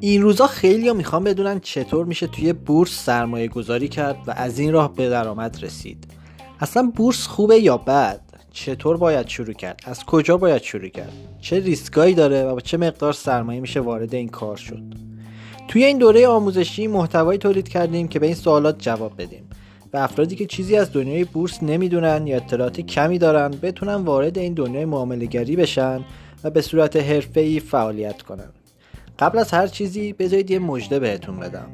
این روزا خیلی ها می‌خوان بدونن چطور میشه توی بورس سرمایه گذاری کرد و از این راه به درآمد رسید. اصلا بورس خوبه یا بد؟ چطور باید شروع کرد؟ از کجا باید شروع کرد؟ چه ریسکایی داره و با چه مقدار سرمایه میشه وارد این کار شد؟ توی این دوره آموزشی محتوایی تولید کردیم که به این سوالات جواب بدیم. و افرادی که چیزی از دنیای بورس نمی‌دونن یا اطلاعات کمی دارن بتونن وارد این دنیای معامله بشن و به صورت حرفه‌ای فعالیت کنن. قبل از هر چیزی بذارید یه مژده بهتون بدم.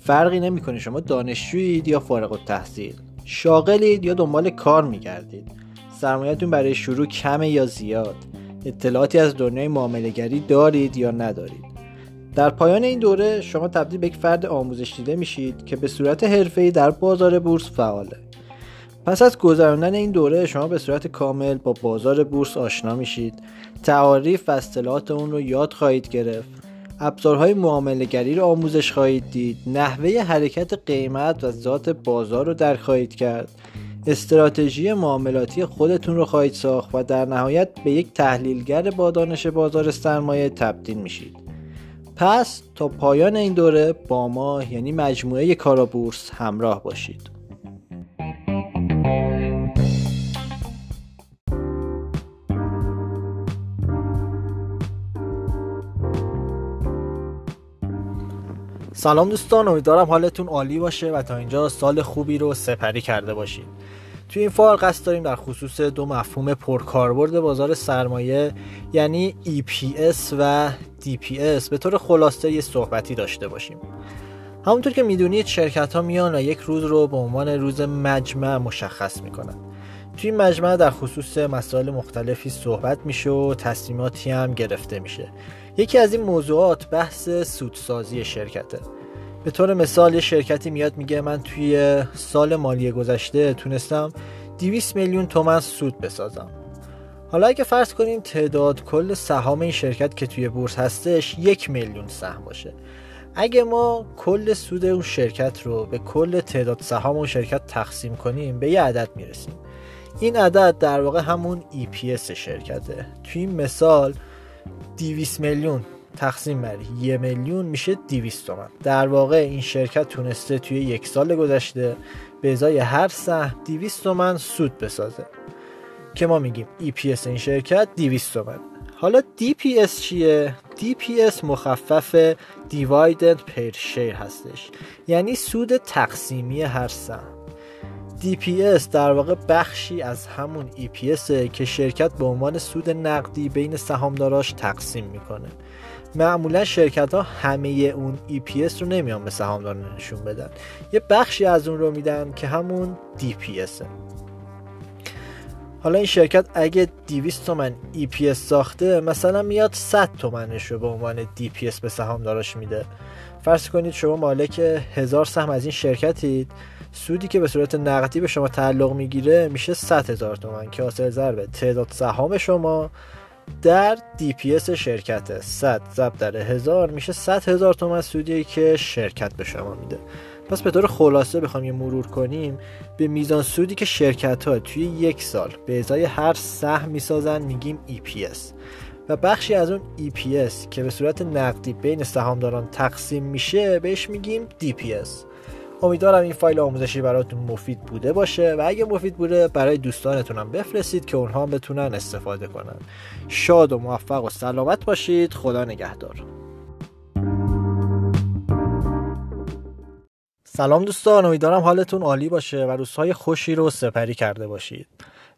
فرقی نمی‌کنه شما دانشجویید یا فارغ التحصیل. شاغلید یا دنبال کار میگردید. سرمایهتون برای شروع کمه یا زیاد. اطلاعاتی از دنیای معاملهگری دارید یا ندارید. در پایان این دوره شما تبدیل به یک فرد آموزش دیده میشید که به صورت حرفه‌ای در بازار بورس فعاله. پس از گذراندن این دوره شما به صورت کامل با بازار بورس آشنا میشید. تعاریف و اصطلاحات اون رو یاد خواهید گرفت. ابزارهای معامله گری رو آموزش خواهید دید. نحوه حرکت قیمت و ذات بازار رو در خواهید کرد. استراتژی معاملاتی خودتون رو خواهید ساخت و در نهایت به یک تحلیلگر با دانش بازار سرمایه تبدیل میشید. پس تا پایان این دوره با ما یعنی مجموعه کارابورس همراه باشید. سلام دوستان امیدوارم حالتون عالی باشه و تا اینجا سال خوبی رو سپری کرده باشید. توی این فایل قصد داریم در خصوص دو مفهوم پرکاربرد بازار سرمایه یعنی EPS و DPS به طور خلاصه یه صحبتی داشته باشیم. همونطور که می‌دونید شرکت ها میان و یک روز رو به عنوان روز مجمع مشخص می‌کنن. توی این مجمع در خصوص مسائل مختلفی صحبت میشه و تصمیماتی هم گرفته میشه. یکی از این موضوعات بحث سودسازی شرکته. به طور مثال یه شرکتی میاد میگه من توی سال مالی گذشته تونستم 200 میلیون تومن سود بسازم. حالا اگه فرض کنیم تعداد کل سهام این شرکت که توی بورس هستش یک میلیون سهم باشه. اگه ما کل سود اون شرکت رو به کل تعداد سهام اون شرکت تقسیم کنیم به یه عدد می‌رسیم. این عدد در واقع همون EPS شرکته. توی این مثال 200 میلیون تقسیم بر یه میلیون میشه 200 تومن. در واقع این شرکت تونسته توی یک سال گذشته به ازای هر سهم 200 تومن سود بسازه. که ما میگیم EPS این شرکت 200 تومن. حالا DPS چیه؟ DPS مخفف Dividend Per Share هستش. یعنی سود تقسیمی هر سهم. DPS در واقع بخشی از همون EPS که شرکت به عنوان سود نقدی بین سهامداراش تقسیم می‌کنه. معمولا شرکت ها همه اون EPS رو نمیان به سهامدار نشون بدن. یه بخشی از اون رو میدن که همون DPS حالا این شرکت اگه 200 تومن EPS ساخته مثلا میاد 100 تومنش رو به عنوان DPS به سهامداراش میده. فرض کنید شما مالک هزار سهم از این شرکتید سودی که به صورت نقدی به شما تعلق می‌گیره میشه 100 هزار تومن که حاصل ضرب تعداد سهام شما در DPS شرکت 100 ضرب در هزار میشه 100 هزار تومن سودی که شرکت به شما میده. پس به طور خلاصه بخوام یه مرور کنیم. به میزان سودی که شرکت ها توی یک سال به ازای هر سهم می‌سازن میگیم EPS و بخشی از اون EPS که به صورت نقدی بین سهامداران تقسیم میشه بهش میگیم DPS امیدوارم این فایل آموزشی براتون مفید بوده باشه و اگه مفید بوده برای دوستانتون هم بفرستید که اونها هم بتونن استفاده کنن. شاد و موفق و سلامت باشید. خدا نگهدار. سلام دوستان. امیدوارم حالتون عالی باشه و روزهای خوشی رو سپری کرده باشید.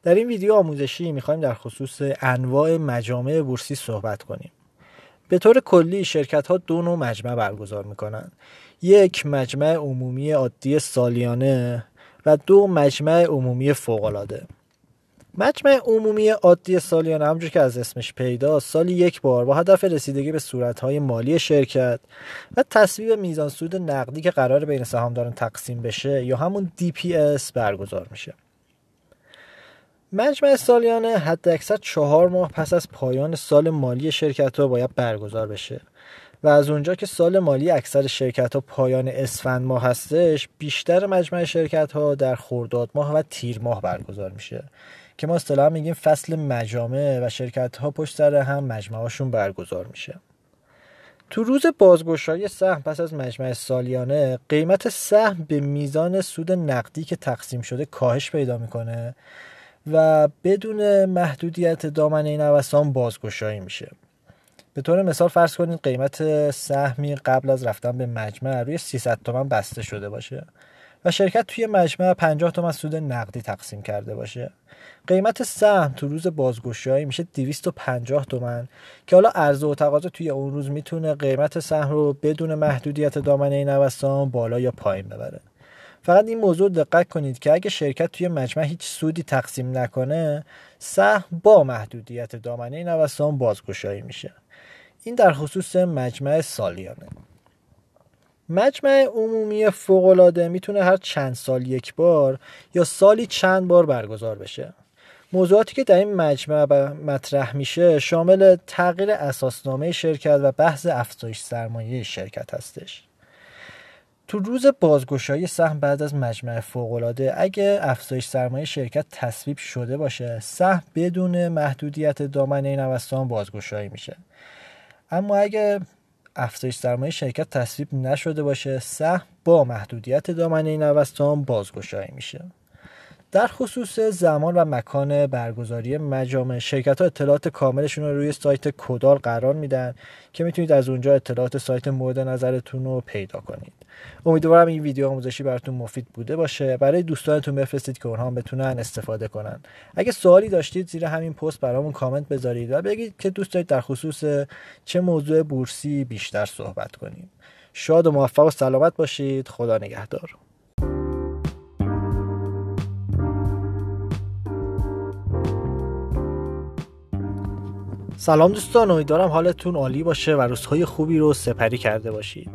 در این ویدیو آموزشی می‌خوایم در خصوص انواع مجامع بورسی صحبت کنیم. به طور کلی شرکت ها دو نوع مجمع برگزار می‌کنن. یک مجمع عمومی عادی سالیانه و دو مجمع عمومی فوقالعاده. مجمع عمومی عادی سالیانه همونجور که از اسمش پیدا سالی یک بار با هدف رسیدگی به صورتهای مالی شرکت و تصویب میزان سود نقدی که قرار بین سهامداران تقسیم بشه یا همون DPS برگزار میشه. مجمع سالیانه حد اکثر چهار ماه پس از پایان سال مالی شرکت ها باید برگزار بشه. و از اونجا که سال مالی اکثر شرکت ها پایان اسفند ماه هستش بیشتر مجمع شرکت ها در خرداد ماه و تیر ماه برگزار میشه. که ما اصطلاحا میگیم فصل مجامع و شرکت ها پشت سر هم مجمعهاشون برگزار میشه. تو روز بازگشایی سهم پس از مجمع سالیانه قیمت سهم به میزان سود نقدی که تقسیم شده کاهش پیدا می‌کنه و بدون محدودیت دامنه نوسان بازگشایی میشه. به طور مثال فرض کنید قیمت سهمی قبل از رفتن به مجمع روی 300 تومن بسته شده باشه و شرکت توی مجمع 50 تومن سود نقدی تقسیم کرده باشه. قیمت سهم تو روز بازگشایی میشه 250 تومن که حالا عرضه و تقاضا توی اون روز می‌تونه قیمت سهم رو بدون محدودیت دامنه نوسان بالا یا پایین ببره. فقط این موضوع دقت کنید که اگه شرکت توی مجمع هیچ سودی تقسیم نکنه سهم با محدودیت دامنه نوسان بازگشایی میشه. این در خصوص مجمع سالیانه. مجمع عمومی فوقالعاده می‌تونه هر چند سال یک بار یا سالی چند بار برگزار بشه. موضوعاتی که در این مجمع مطرح میشه شامل تغییر اساسنامه شرکت و بحث افزایش سرمایه شرکت هستش. تو روز بازگشایی سهم بعد از مجمع فوقالعاده اگه افزایش سرمایه شرکت تصویب شده باشه سهم بدون محدودیت دامنه نوسان بازگشایی میشه. اما اگه افزایش سرمایه شرکت تصویب نشده باشه سهم با محدودیت دامنه نوسان بازگشایی میشه. در خصوص زمان و مکان برگزاری مجامع شرکت ها اطلاعات کاملشون رو روی سایت کدال قرار میدن که می‌تونید از اونجا اطلاعات سایت مورد نظرتون رو پیدا کنید. امیدوارم این ویدیو آموزشی براتون مفید بوده باشه. برای دوستانتون بفرستید که اونها بتونن استفاده کنن. اگه سوالی داشتید زیر همین پست برامون کامنت بذارید و بگید که دوست دارید در خصوص چه موضوع بورسی بیشتر صحبت کنیم. شاد و موفق و سلامت باشید. خدا نگهدار. سلام دوستان امیدوارم حالتون عالی باشه و روزهای خوبی رو سپری کرده باشید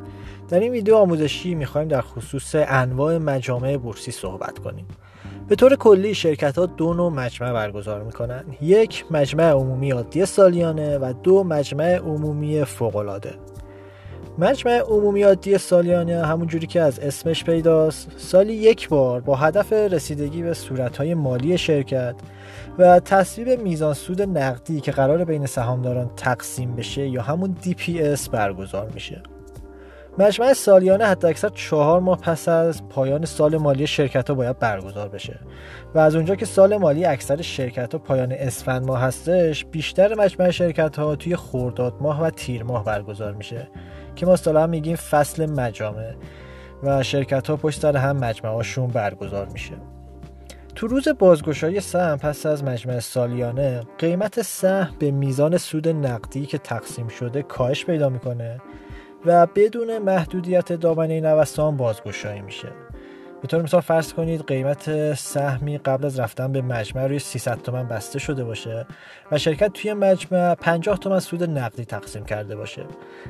در این ویدیو آموزشی می‌خوایم در خصوص انواع مجامع بورسی صحبت کنیم. به طور کلی شرکت ها دو نوع مجمع برگزار می‌کنن. یک مجمع عمومی عادی سالیانه و دو مجمع عمومی فوقالعاده. مجمع عمومی عادی سالیانه همون جوری که از اسمش پیداست. سالی یک بار با هدف رسیدگی به صورتهای مالی شرکت و تصویب میزان سود نقدی که قرار بین سهامداران تقسیم بشه یا همون DPS برگزار میشه. مجمع سالیانه حتی اکثر چهار ماه پس از پایان سال مالی شرکت ها باید برگزار بشه و از اونجا که سال مالی اکثر شرکت ها پایان اسفند ماه هستش بیشتر مجمع شرکت ها توی خورداد ماه و تیر ماه برگزار میشه که ما اصطلاحا میگیم فصل مجامع و شرکت ها پشت سر هم مجمع برگزار میشه. تو روز بازگشایی سهم پس از مجمع سالیانه قیمت سهم به میزان سود نقدی که تقسیم شده کاهش پیدا می‌کنه و بدون محدودیت دامنه نوسان بازگشایی میشه. به طور مثال فرض کنید قیمت سهمی قبل از رفتن به مجمع روی 300 تومن بسته شده باشه و شرکت توی مجمع 50 تومن سود نقدی تقسیم کرده باشه.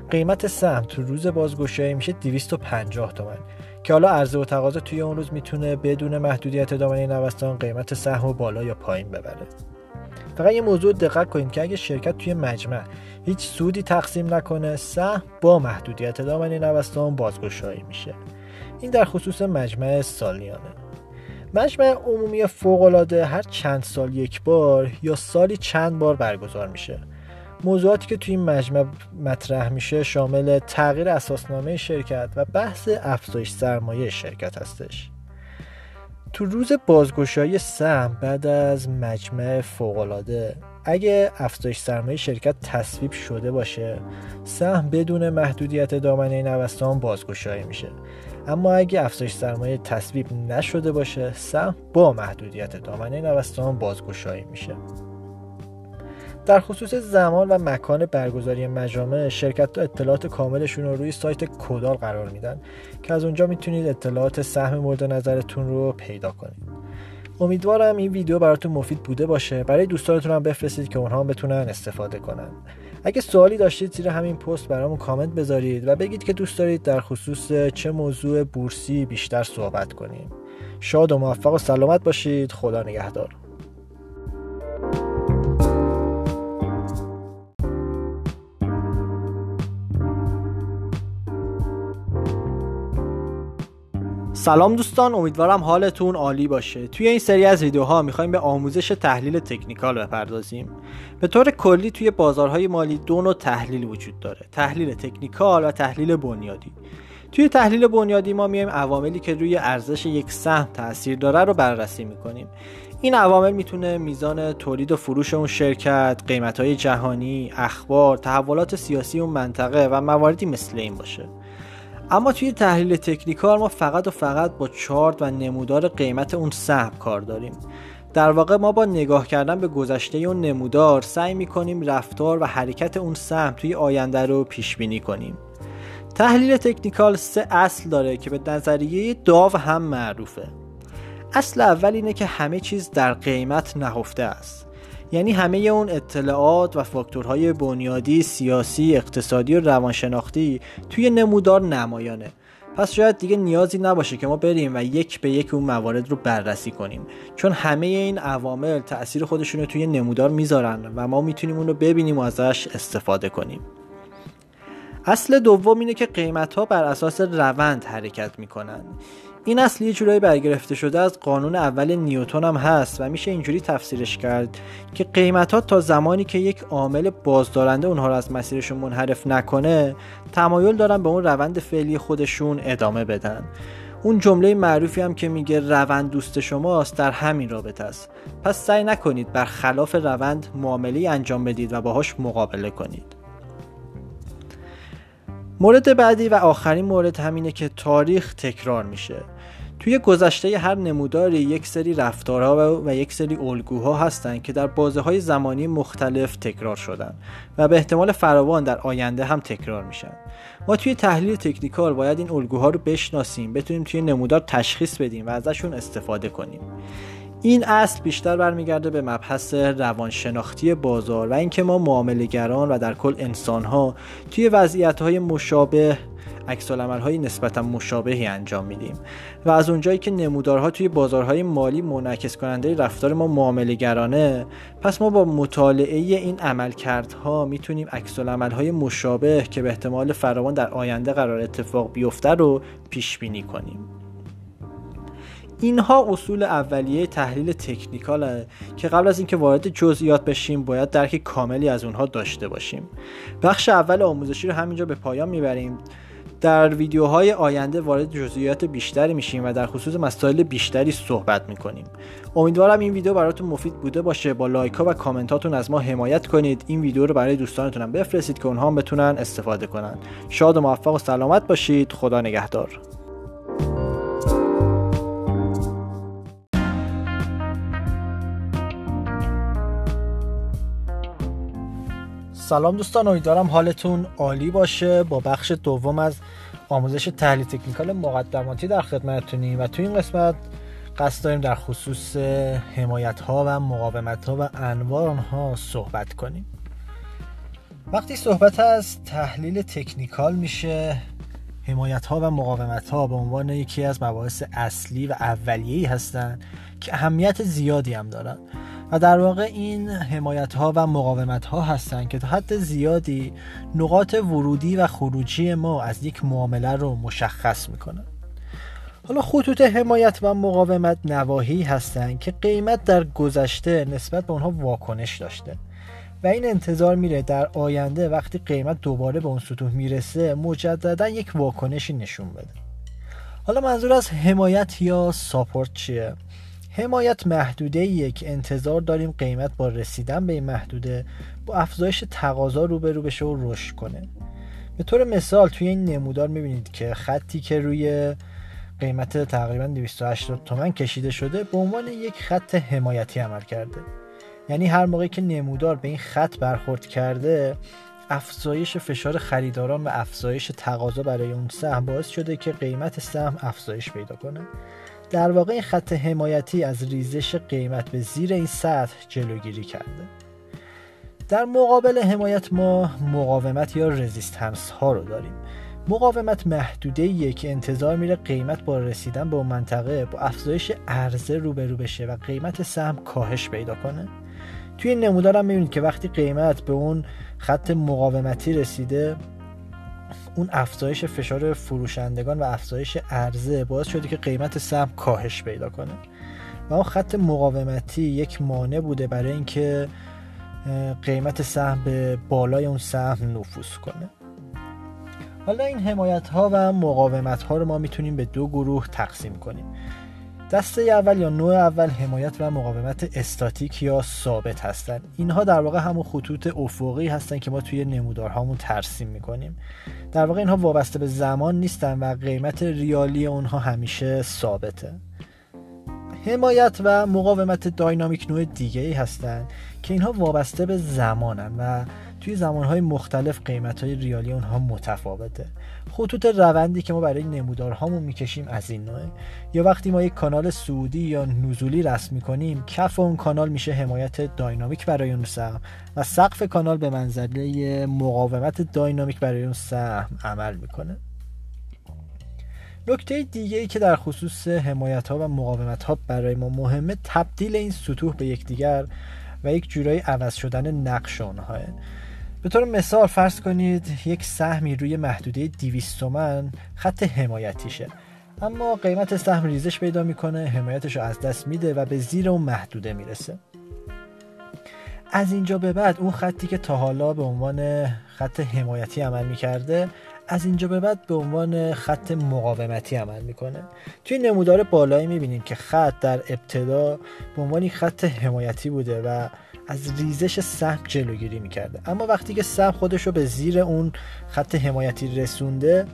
قیمت سهم تو روز بازگشایی میشه 250 تومن. که حالا عرضه و تقاضا توی اون روز می‌تونه بدون محدودیت دامنه نوسان قیمت سهم بالا یا پایین ببره. فقط یه موضوع دقت کنید که اگه شرکت توی مجمع هیچ سودی تقسیم نکنه سهم با محدودیت دامنه نوسان بازگشایی میشه. این در خصوص مجمع سالیانه. مجمع عمومی فوقالعاده هر چند سال یک بار یا سالی چند بار برگزار میشه. موضوعاتی که توی این مجمع مطرح میشه شامل تغییر اساسنامه شرکت و بحث افزایش سرمایه شرکت هستش. تو روز بازگشایی سهم بعد از مجمع فوقالعاده اگه افزایش سرمایه شرکت تصویب شده باشه سهم بدون محدودیت دامنه نوسان بازگشایی میشه. اما اگه افزایش سرمایه تصویب نشده باشه سهم با محدودیت دامنه نوسان بازگشایی میشه. در خصوص زمان و مکان برگزاری مجامع شرکت ها اطلاعات کاملشون رو روی سایت کدال قرار میدن که از اونجا می‌تونید اطلاعات سهم مورد نظرتون رو پیدا کنید. امیدوارم این ویدیو براتون مفید بوده باشه. برای دوستانتون هم بفرستید که اونها هم بتونن استفاده کنن. اگه سوالی داشتید زیر همین پست برامون کامنت بذارید و بگید که دوست دارید در خصوص چه موضوع بورسی بیشتر صحبت کنیم. شاد و موفق و سلامت باشید. خدا نگهدار. سلام دوستان امیدوارم حالتون عالی باشه. توی این سری از ویدیوها می‌خوایم به آموزش تحلیل تکنیکال بپردازیم. به طور کلی توی بازارهای مالی دو نوع تحلیل وجود داره تحلیل تکنیکال و تحلیل بنیادی. توی تحلیل بنیادی ما میایم عواملی که روی ارزش یک سهم تاثیر داره رو بررسی می‌کنیم. این عوامل می‌تونه میزان تولید و فروش اون شرکت، قیمت های جهانی، اخبار، تحولات سیاسی اون منطقه و مواردی مثل این باشه. اما توی تحلیل تکنیکال ما فقط و فقط با چارت و نمودار قیمت اون سهم کار داریم. در واقع ما با نگاه کردن به گذشته اون نمودار سعی می‌کنیم رفتار و حرکت اون سهم توی آینده رو پیش بینی کنیم. تحلیل تکنیکال سه اصل داره که به نظریه داو هم معروفه. اصل اول اینه که همه چیز در قیمت نهفته است. یعنی همه اون اطلاعات و فاکتورهای بنیادی سیاسی اقتصادی و روانشناختی توی نمودار نمایانه. پس شاید دیگه نیازی نباشه که ما بریم و یک به یک اون موارد رو بررسی کنیم. چون همه این عوامل تاثیر خودشون رو توی نمودار می‌ذارن و ما می‌تونیم اون رو ببینیم و ازش استفاده کنیم. اصل دوم اینه که قیمت ها بر اساس روند حرکت می‌کنن. این اصل یه جورایی برگرفته شده از قانون اول نیوتون هم هست و میشه اینجوری تفسیرش کرد که قیمت ها تا زمانی که یک عامل بازدارنده اونها رو از مسیرشون منحرف نکنه تمایل دارن به اون روند فعلی خودشون ادامه بدن. اون جمله معروفی هم که میگه روند دوست شماست در همین رابطه است. پس سعی نکنید بر خلاف روند معامله انجام بدید و باهاش مقابله کنید. مورد بعدی و آخرین مورد همینه که تاریخ تکرار میشه. توی گذشته هر نموداری یک سری رفتارها و یک سری الگوها هستند که در بازه های زمانی مختلف تکرار شدن و به احتمال فراوان در آینده هم تکرار میشن. ما توی تحلیل تکنیکال باید این الگوها رو بشناسیم بتونیم توی نمودار تشخیص بدیم و ازشون استفاده کنیم. این اصل بیشتر برمیگرده به مبحث روانشناختی بازار و اینکه ما معاملهگران و در کل انسانها توی وضعیتهای مشابه عکس های نسبتا مشابهی انجام میدیم. و از اونجایی که نمودارها توی بازارهای مالی منعکس کننده رفتار ما معاملهگرانه پس ما با مطالعه این عملکردها می‌تونیم عکس های مشابه که به احتمال فراوان در آینده قرار اتفاق بیفته رو پیش بینی کنیم. اینها اصول اولیه تحلیل تکنیکاله که قبل از اینکه وارد جزئیات بشیم باید درک کاملی از اونها داشته باشیم. بخش اول آموزشی رو همینجا به پایان می‌بریم. در ویدیوهای آینده وارد جزئیات بیشتری میشیم و در خصوص مسائل بیشتری صحبت می‌کنیم. امیدوارم این ویدیو براتون مفید بوده باشه. با لایک ها و کامنتاتون از ما حمایت کنید. این ویدیو رو برای دوستانتون هم بفرستید که اونها هم بتونن استفاده کنن. شاد و موفق و سلامت باشید. خدا نگهدار. سلام دوستان امیدوارم حالتون عالی باشه. با بخش دوم از آموزش تحلیل تکنیکال مقدماتی در خدمتتونیم و تو این قسمت قصد داریم در خصوص حمایت ها و مقاومت ها و انواع آنها صحبت کنیم. وقتی صحبت از تحلیل تکنیکال میشه حمایت ها و مقاومت ها به عنوان یکی از مباحث اصلی و اولیه‌ای هستند که اهمیت زیادی هم دارن. و در واقع این حمایت ها و مقاومت ها هستند که تا حد زیادی نقاط ورودی و خروجی ما از یک معامله رو مشخص می‌کنن. حالا خطوط حمایت و مقاومت نواهی هستند که قیمت در گذشته نسبت به اونها واکنش داشته و این انتظار میره در آینده وقتی قیمت دوباره به اون سطوح می‌رسه مجددا یک واکنشی نشون بده. حالا منظور از حمایت یا ساپورت چیه؟ حمایت محدوده ایه که انتظار داریم قیمت با رسیدن به این محدوده با افزایش تقاضا روبرو بشه و رشد کنه. به طور مثال توی این نمودار می‌بینید که خطی که روی قیمت تقریبا 280 تومن کشیده شده به عنوان یک خط حمایتی عمل کرده. یعنی هر موقعی که نمودار به این خط برخورد کرده افزایش فشار خریداران و افزایش تقاضا برای اون سهم باعث شده که قیمت سهم افزایش پیدا کنه. در واقع این خط حمایتی از ریزش قیمت به زیر این سطح جلوگیری کرده. در مقابل حمایت ما مقاومت یا رزیستنس ها رو داریم. مقاومت محدوده که انتظار میره قیمت با رسیدن به اون منطقه با افزایش عرضه روبرو بشه و قیمت سهم کاهش پیدا کنه. توی این نمودار هم می‌بینید که وقتی قیمت به اون خط مقاومتی رسیده اون افزایش فشار فروشندگان و افزایش عرضه باعث شده که قیمت سهم کاهش پیدا کنه. و اون خط مقاومتی یک مانع بوده برای اینکه قیمت سهم به بالای اون سهم نفوذ کنه. حالا این حمایت ها و مقاومت ها رو ما می‌تونیم به دو گروه تقسیم کنیم. دسته اول یا نوع اول حمایت و مقاومت استاتیک یا ثابت هستند اینها در واقع همون خطوط افقی هستند که ما توی نمودارهامون ترسیم می‌کنیم. در واقع اینها وابسته به زمان نیستن و قیمت ریالی اونها همیشه ثابته. حمایت و مقاومت داینامیک نوع دیگه ای هستند که اینها وابسته به زمانن و توی زمانهای مختلف قیمت ریالی اونها متفاوته. خطوط روندی که ما برای نمودارهامون می‌کشیم از این نوعه یا وقتی ما یک کانال سعودی یا نزولی رسم می‌کنیم کف اون کانال میشه حمایت داینامیک برای اون سهم و سقف کانال به منزله مقاومت داینامیک برای اون سهم عمل می‌کنه. نکته دیگه ای که در خصوص حمایت ها و مقاومت ها برای ما مهمه تبدیل این سطوح به یکدیگر و یک جورایی عوض شدن نقش اونهاه به طور مثال فرض کنید یک سهمی روی محدوده 200 تومن خط حمایتیشه. اما قیمت سهم ریزش پیدا می‌کنه حمایتش رو از دست میده و به زیر اون محدوده می‌رسه. از اینجا به بعد اون خطی که تا حالا به عنوان خط حمایتی عمل می‌کرده از اینجا به بعد به عنوان خط مقاومتی عمل می‌کنه. توی نمودار بالایی می‌بینیم که خط در ابتدا به عنوان خط حمایتی بوده و از ریزش سهم جلوگیری می‌کرده. اما وقتی که سهم خودش رو به زیر اون خط حمایتی رسونده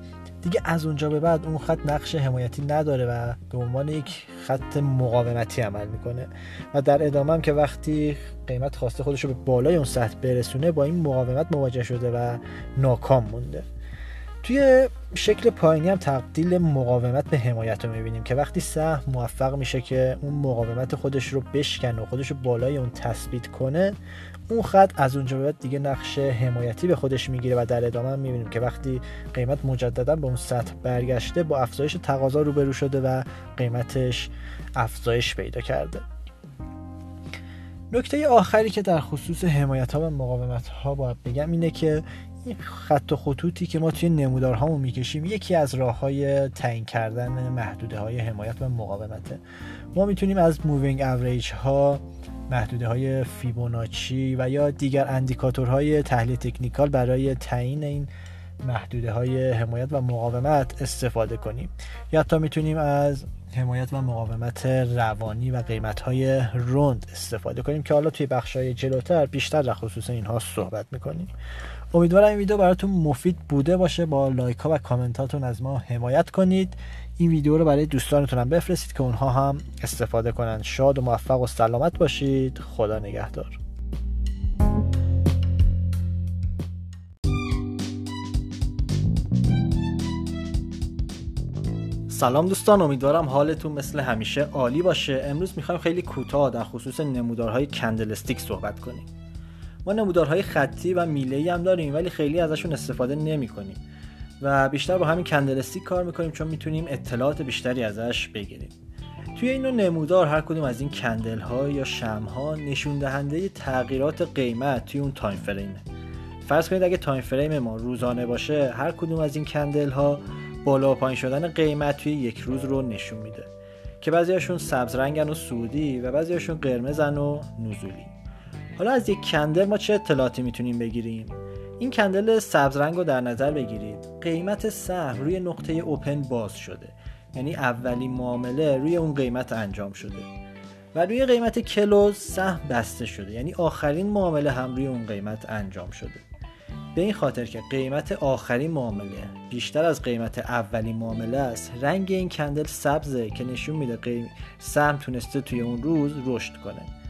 دیگه از اونجا به بعد اون خط نقش حمایتی نداره و به عنوان یک خط مقاومتی عمل می‌کنه. و در ادامه هم که وقتی قیمت خواسته خودش رو به بالای اون سطح برسونه با این مقاومت مواجه شده و ناکام مونده. توی شکل پایینی هم تبدیل مقاومت به حمایت رو می‌بینیم که وقتی سهم موفق میشه که اون مقاومت خودش رو بشکنه و خودش رو بالای اون تثبیت کنه اون خط از اونجا به بعد دیگه نقش حمایتی به خودش می‌گیره و در ادامه می‌بینیم که وقتی قیمت مجددا به اون سطح برگشته با افزایش تقاضا روبرو شده و قیمتش افزایش پیدا کرده. نکته آخری که در خصوص حمایت ها و مقاومت ها باید بگم اینه که خط و خطوطی که ما توی نمودارهامون می‌کشیم یکی از راه های تعیین کردن محدوده های حمایت و مقاومته. ما می‌تونیم از moving average ها محدوده های فیبوناچی و یا دیگر اندیکاتورهای تحلیل تکنیکال برای تعیین این محدوده های حمایت و مقاومت استفاده کنیم. یا حتی می‌تونیم از حمایت و مقاومت روانی و قیمت های روند استفاده کنیم که حالا توی بخش های جلوتر بیشتر در خصوص اینها صحبت می‌کنیم. امیدوارم این ویدیو براتون مفید بوده باشه. با لایک ها و کامنتاتون از ما حمایت کنید. این ویدیو رو برای دوستانتون هم بفرستید که اونها هم استفاده کنند شاد و موفق و سلامت باشید. خدا نگهدار. سلام دوستان امیدوارم حالتون مثل همیشه عالی باشه. امروز می‌خوایم خیلی کوتاه در خصوص نمودارهای candlestick صحبت کنیم. ما نمودارهای خطی و میله‌ای هم داریم ولی خیلی ازشون استفاده نمی کنیم و بیشتر با همین candlestick کار می‌کنیم چون می‌تونیم اطلاعات بیشتری ازش بگیریم. توی این نمودار هر کدوم از این candle ها یا شمع ها نشون دهنده تغییرات قیمت توی اون time frame ه فرض کنید اگه time frame ما روزانه باشه هر کدوم از این candle ها بالا و پایین شدن قیمت توی یک روز رو نشون میده. که بعضیاشون سبز رنگن و سودی و بعضیاشون قرمزن و نزولی. حالا از یک کندل ما چه اطلاعاتی می‌تونیم بگیریم؟ این کندل سبز رنگ رو در نظر بگیرید. قیمت سهم روی نقطه اوپن باز شده. یعنی اولین معامله روی اون قیمت انجام شده. و روی قیمت کلوز سهم بسته شده. یعنی آخرین معامله هم روی اون قیمت انجام شده. به این خاطر که قیمت آخرین معامله بیشتر از قیمت اولین معامله است رنگ این کندل سبزه که نشون میده. سهم تونسته توی اون روز رشد کنه.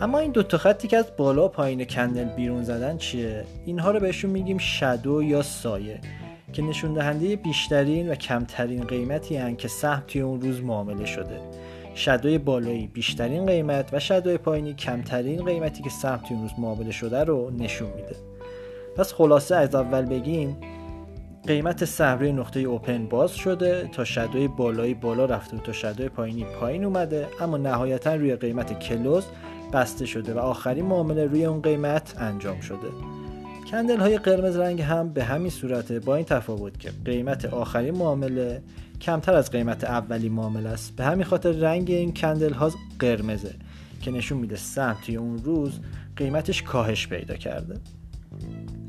اما این دوتا خطی که از بالا پایین کندل بیرون زدن چیه؟ اینها رو بهشون میگیم شدو یا سایه که نشون دهنده بیشترین و کمترین قیمتی هن که سهم توی اون روز معامله شده. شدوی بالایی بیشترین قیمت و شدوی پایینی کمترین قیمتی که سهم توی اون روز معامله شده رو نشون میده. پس خلاصه از اول بگیم قیمت سهم روی نقطه اوپن باز شده تا شدوی بالایی بالا رفته و تا شدوی پایینی پایین اومده اما نهایتا روی قیمت کلوز بسته شده و آخرین معامله روی اون قیمت انجام شده. کندل های قرمز رنگ هم به همین صورته با این تفاوت که قیمت آخرین معامله کمتر از قیمت اولی معامله است. به همین خاطر رنگ این کندل ها قرمزه که نشون میده سهم توی اون روز قیمتش کاهش پیدا کرده.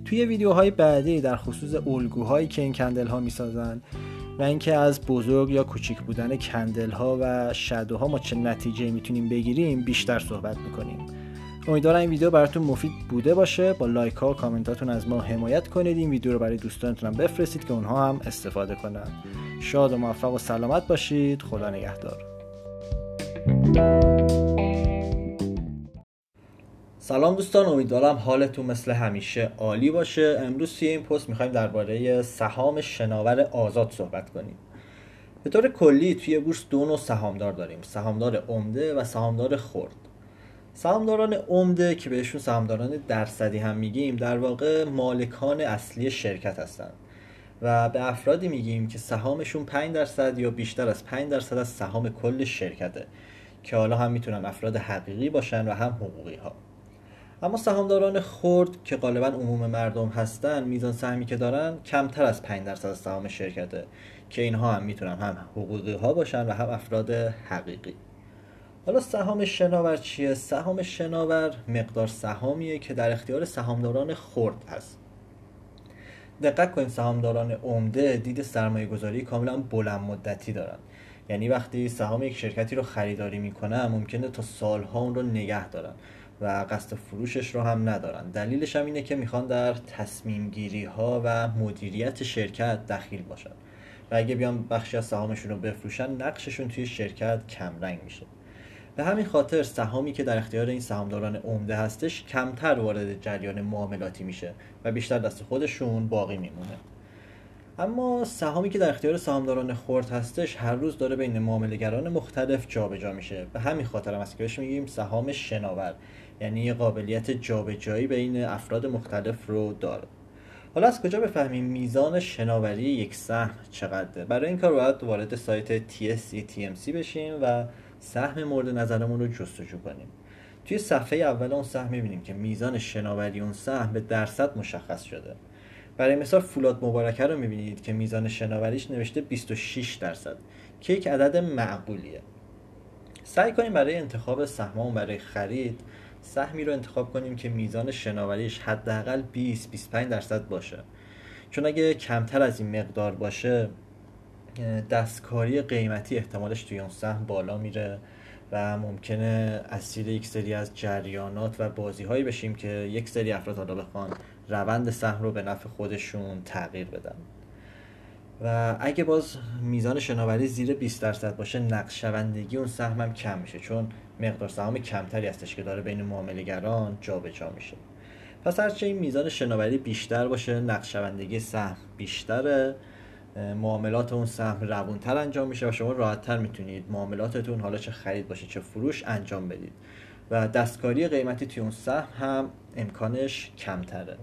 توی ویدیوهای بعدی در خصوص الگوهایی که این کندل ها می‌سازن و اینکه از بزرگ یا کوچیک بودن کندل ها و شدوها ما چه نتیجه می‌تونیم بگیریم بیشتر صحبت می‌کنیم. امیدوارم این ویدیو براتون مفید بوده باشه. با لایک ها و کامنتاتون از ما حمایت کنید. این ویدیو رو برای دوستانتون بفرستید که اونها هم استفاده کنن. شاد و موفق و سلامت باشید. خدا نگهدار. سلام دوستان امیدوارم حالتون مثل همیشه عالی باشه. امروز توی این پست می‌خوایم درباره سهام شناور آزاد صحبت کنیم. به طور کلی توی بورس دو نوع سهامدار داریم. سهامدار عمده و سهامدار خرد. سهامداران عمده که بهشون سهامداران درصدی هم میگیم در واقع مالکان اصلی شرکت هستند و به افرادی میگیم که سهامشون 5 درصد یا بیشتر از 5 درصد از سهام کل شرکته. که حالا هم می‌تونن افراد حقیقی باشن و هم حقوقی ها اما سهامداران خرد که غالبا عموم مردم هستن میزان سهمی که دارن کمتر از 5 درصد از سهام شرکته که اینها هم می‌تونن هم حقوقی ها باشن و هم افراد حقیقی. حالا سهام شناور چیه؟ سهام شناور مقدار سهامیه که در اختیار سهامداران خرد هست. دقت کنید سهامداران عمده دید سرمایه گذاری کاملا بلند مدتی دارن. یعنی وقتی سهام یک شرکتی رو خریداری می‌کنن ممکنه تا سالها اون رو نگه دارن. و قصد فروشش رو هم ندارن. دلیلش هم اینه که می‌خوان در تصمیم گیری ها و مدیریت شرکت دخیل باشن. و اگه بیان بخشی از سهامشون رو بفروشن نقششون توی شرکت کمرنگ میشه. به همین خاطر سهامی که در اختیار این سهامداران عمده هستش کمتر وارد جریان معاملاتی میشه و بیشتر دست خودشون باقی میمونه. اما سهامی که در اختیار سهامداران خرد هستش هر روز داره بین معاملهگران مختلف جابجا میشه. به همین خاطر هم است که بهش میگیم سهام شناور. یعنی یه قابلیت جابجایی بین افراد مختلف رو داره. حالا از کجا بفهمیم میزان شناوری یک سهم چقدره؟ برای این کار باید وارد سایت TSC TMC بشیم و سهم مورد نظرمون رو جستجو کنیم. توی صفحه اول اون سهم می‌بینیم که میزان شناوری اون سهم به درصد مشخص شده. برای مثال فولاد مبارکه رو می‌بینید که میزان شناوریش نوشته 26 درصد که یک عدد معقولیه. سعی کنیم برای انتخاب سهممون برای خرید سهمی رو انتخاب کنیم که میزان شناوریش حداقل 20 25 درصد باشه. چون اگه کمتر از این مقدار باشه دستکاری قیمتی احتمالش توی اون سهم بالا میره و ممکنه اسیر یک سری از جریانات و بازی هایی بشیم که یک سری افراد حالا بخوان روند سهم رو به نفع خودشون تغییر بدن. و اگه باز میزان شناوری زیر 20 درصد باشه نقش شوندگی اون سهم هم کم میشه. چون مقدار سهام کمتری هستش که داره بین معاملهگران جابجا میشه. پس هرچه این میزان شناوری بیشتر باشه نقش شوندگی سهم بیشتره معاملات اون سهم روونتر انجام میشه و شما راحتتر می‌تونید معاملاتتون حالا چه خرید باشه چه فروش انجام بدید. و دستکاری قیمتی توی اون سهم هم امکانش کمتره.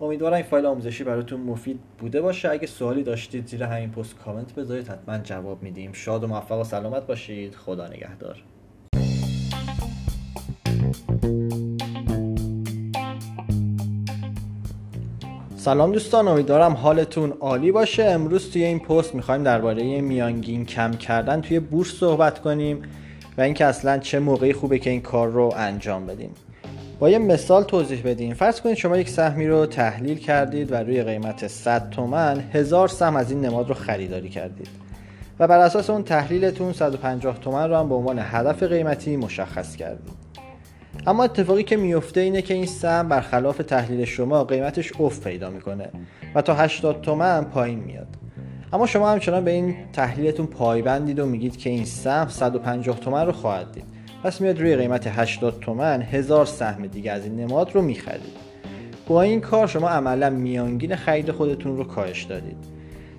امیدوارم این فایل آموزشی براتون مفید بوده باشه. اگه سوالی داشتید زیر همین پست کامنت بذارید. حتما جواب میدیم. شاد و موفق و سلامت باشید. خدا نگهدار. سلام دوستان امیدوارم حالتون عالی باشه. امروز توی این پست می‌خوایم درباره میانگین کم کردن توی بورس صحبت کنیم و اینکه اصلا چه موقعی خوبه که این کار رو انجام بدیم. با یه مثال توضیح بدیم. فرض کنید شما یک سهمی رو تحلیل کردید و روی قیمت 100 تومن هزار سهم از این نماد رو خریداری کردید. و بر اساس اون تحلیلتون 150 تومن رو هم به عنوان هدف قیمتی مشخص کردید. اما اتفاقی که میفته اینه که این سهم برخلاف تحلیل شما قیمتش افت پیدا می‌کنه و تا 80 تومن پایین میاد. اما شما همچنان به این تحلیلتون پایبندید و میگید که این سهم 150 تومن رو خواهد دید. پس میاد روی قیمت 80 تومن هزار سهم دیگه از این نماد رو می‌خرید. با این کار شما عملا میانگین خرید خودتون رو کاهش دادید.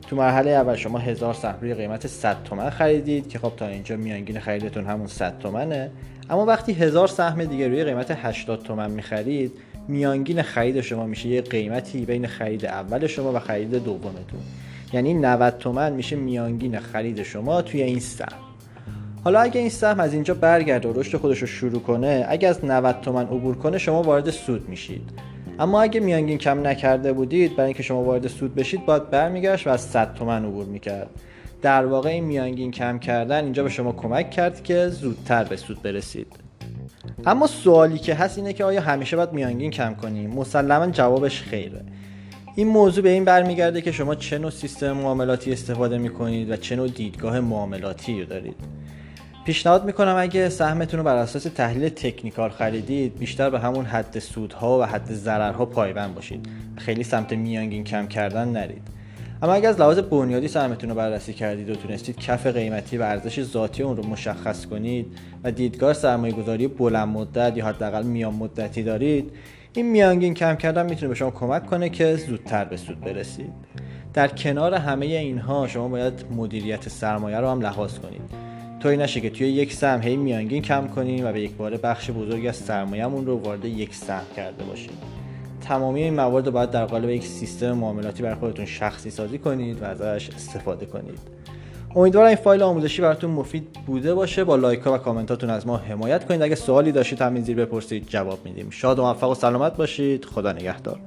تو مرحله اول شما هزار سهم روی قیمت 100 تومن خریدید که خب تا اینجا میانگین خریدتون همون 100 تومنه. اما وقتی هزار سهم دیگه روی قیمت 80 تومن می‌خرید میانگین خرید شما میشه یه قیمتی بین خرید اول شما و خرید دومتون. یعنی 90 تومن میشه میانگین خرید شما توی این سهم. حالا اگه این سهم از اینجا برگرده و رشد خودش رو شروع کنه اگه از 90 تومن عبور کنه شما وارد سود میشید. اما اگه میانگین کم نکرده بودید برای اینکه شما وارد سود بشید باید برمیگشت و از 100 تومن عبور می‌کرد. در واقع این میانگین کم کردن اینجا به شما کمک کرد که زودتر به سود برسید. اما سوالی که هست اینه که آیا همیشه باید میانگین کم کنیم؟ مسلما جوابش خیره. این موضوع به این برمیگرده که شما چه نوع سیستم معاملاتی استفاده می‌کنید و چه نوع دیدگاه معاملاتی رو دارید. پیشنهاد می‌کنم اگه سهمتون رو بر اساس تحلیل تکنیکال خریدید بیشتر به همون حد سودها و حد ضررها پایبند باشید. خیلی سمت میانگین کم کردن نرید. اما اگر از لحاظ بنیادی سهمتون رو بررسی کردید و تونستید کف قیمتی و ارزش ذاتی اون رو مشخص کنید و دیدگاه سرمایه گذاری بلند مدت یا حداقل میان مدتی دارید این میانگین کم کردن می‌تونه به شما کمک کنه که زودتر به سود برسید. در کنار همه اینها شما باید مدیریت سرمایه رو هم لحاظ کنید. طوری نشه که توی یک سهم هی میانگین کم کنیم و به یک بار بخش بزرگی از سرمایهمون رو وارد یک سهم کرده باشیم. تمامی این موارد رو باید در قالب یک سیستم معاملاتی برای خودتون شخصی سازی کنید و ازش استفاده کنید. امیدوارم این فایل آموزشی براتون مفید بوده باشه. با لایک ها و کامنتاتون از ما حمایت کنید. اگه سوالی داشتید همین زیر بپرسید جواب میدیم. شاد و موفق و سلامت باشید. خدا نگهدار.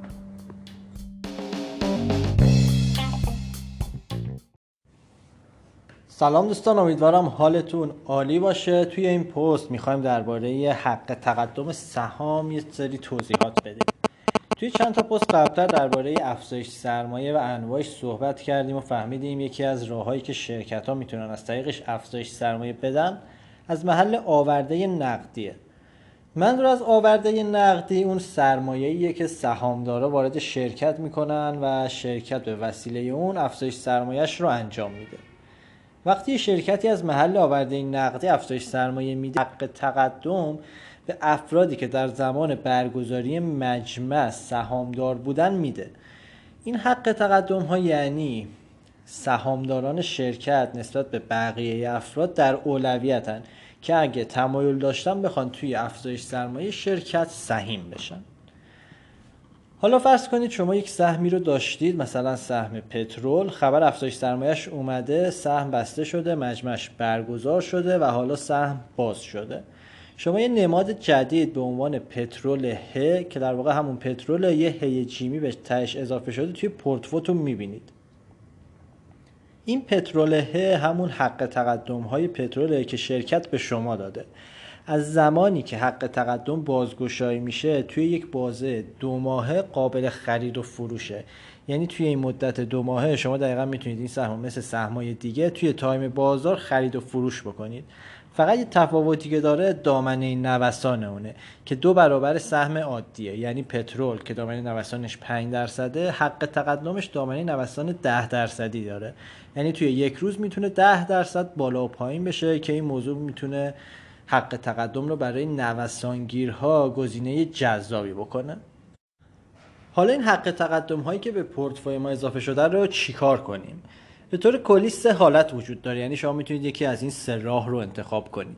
سلام دوستان امیدوارم حالتون عالی باشه. توی این پست می‌خوایم درباره حق تقدم سهام یه سری توضیحات بدیم. توی چند تا پست قبلتر درباره افزایش سرمایه و انواعش صحبت کردیم و فهمیدیم یکی از راههایی که شرکت ها می‌تونن از طریقش افزایش سرمایه بدن از محل آورده نقدیه. منظور از آورده نقدی اون سرمایه‌ایه که سهامدارا وارد شرکت می‌کنن و شرکت به وسیله اون افزایش سرمایهش رو انجام میده. وقتی شرکتی از محل آورده نقدی افزایش سرمایه میده حق تقدم به افرادی که در زمان برگزاری مجمع سهامدار بودن میده. این حق تقدم ها یعنی سهامداران شرکت نسبت به بقیه افراد در اولویتن که اگه تمایل داشتن بخوان توی افزایش سرمایه شرکت سهیم بشن. حالا فرض کنید شما یک سهمی رو داشتید مثلا سهم پترول خبر افزایش سرمایهش اومده سهم بسته شده مجمعش برگزار شده و حالا سهم باز شده. شما یه نماد جدید به عنوان پترول ه که در واقع همون پترول یه هی جیمی به تهش اضافه شده توی پورتفوتون می‌بینید. این پترول ه همون حق تقدم های پتروله که شرکت به شما داده. از زمانی که حق تقدم بازگشایی میشه توی یک بازه دو ماهه قابل خرید و فروشه. یعنی توی این مدت دو ماهه شما دقیقا می‌تونید این سهم مثل سهمای دیگه توی تایم بازار خرید و فروش بکنید. فقط یه تفاوتی که داره دامنه نوسان اونه که دو برابر سهم عادیه یعنی پترول که دامنه نوسانش 5 درصده حق تقدمش دامنه نوسان 10 درصدی داره. یعنی توی یک روز می‌تونه 10 درصد بالا و پایین بشه که این موضوع می‌تونه حق تقدم رو برای نوسانگیرها گزینه جذابی بکنه. حالا این حق تقدم هایی که به پورتفوی ما اضافه شده رو چیکار کنیم؟ به طور کلی سه حالت وجود داره. یعنی شما می‌تونید یکی از این سه راه رو انتخاب کنید.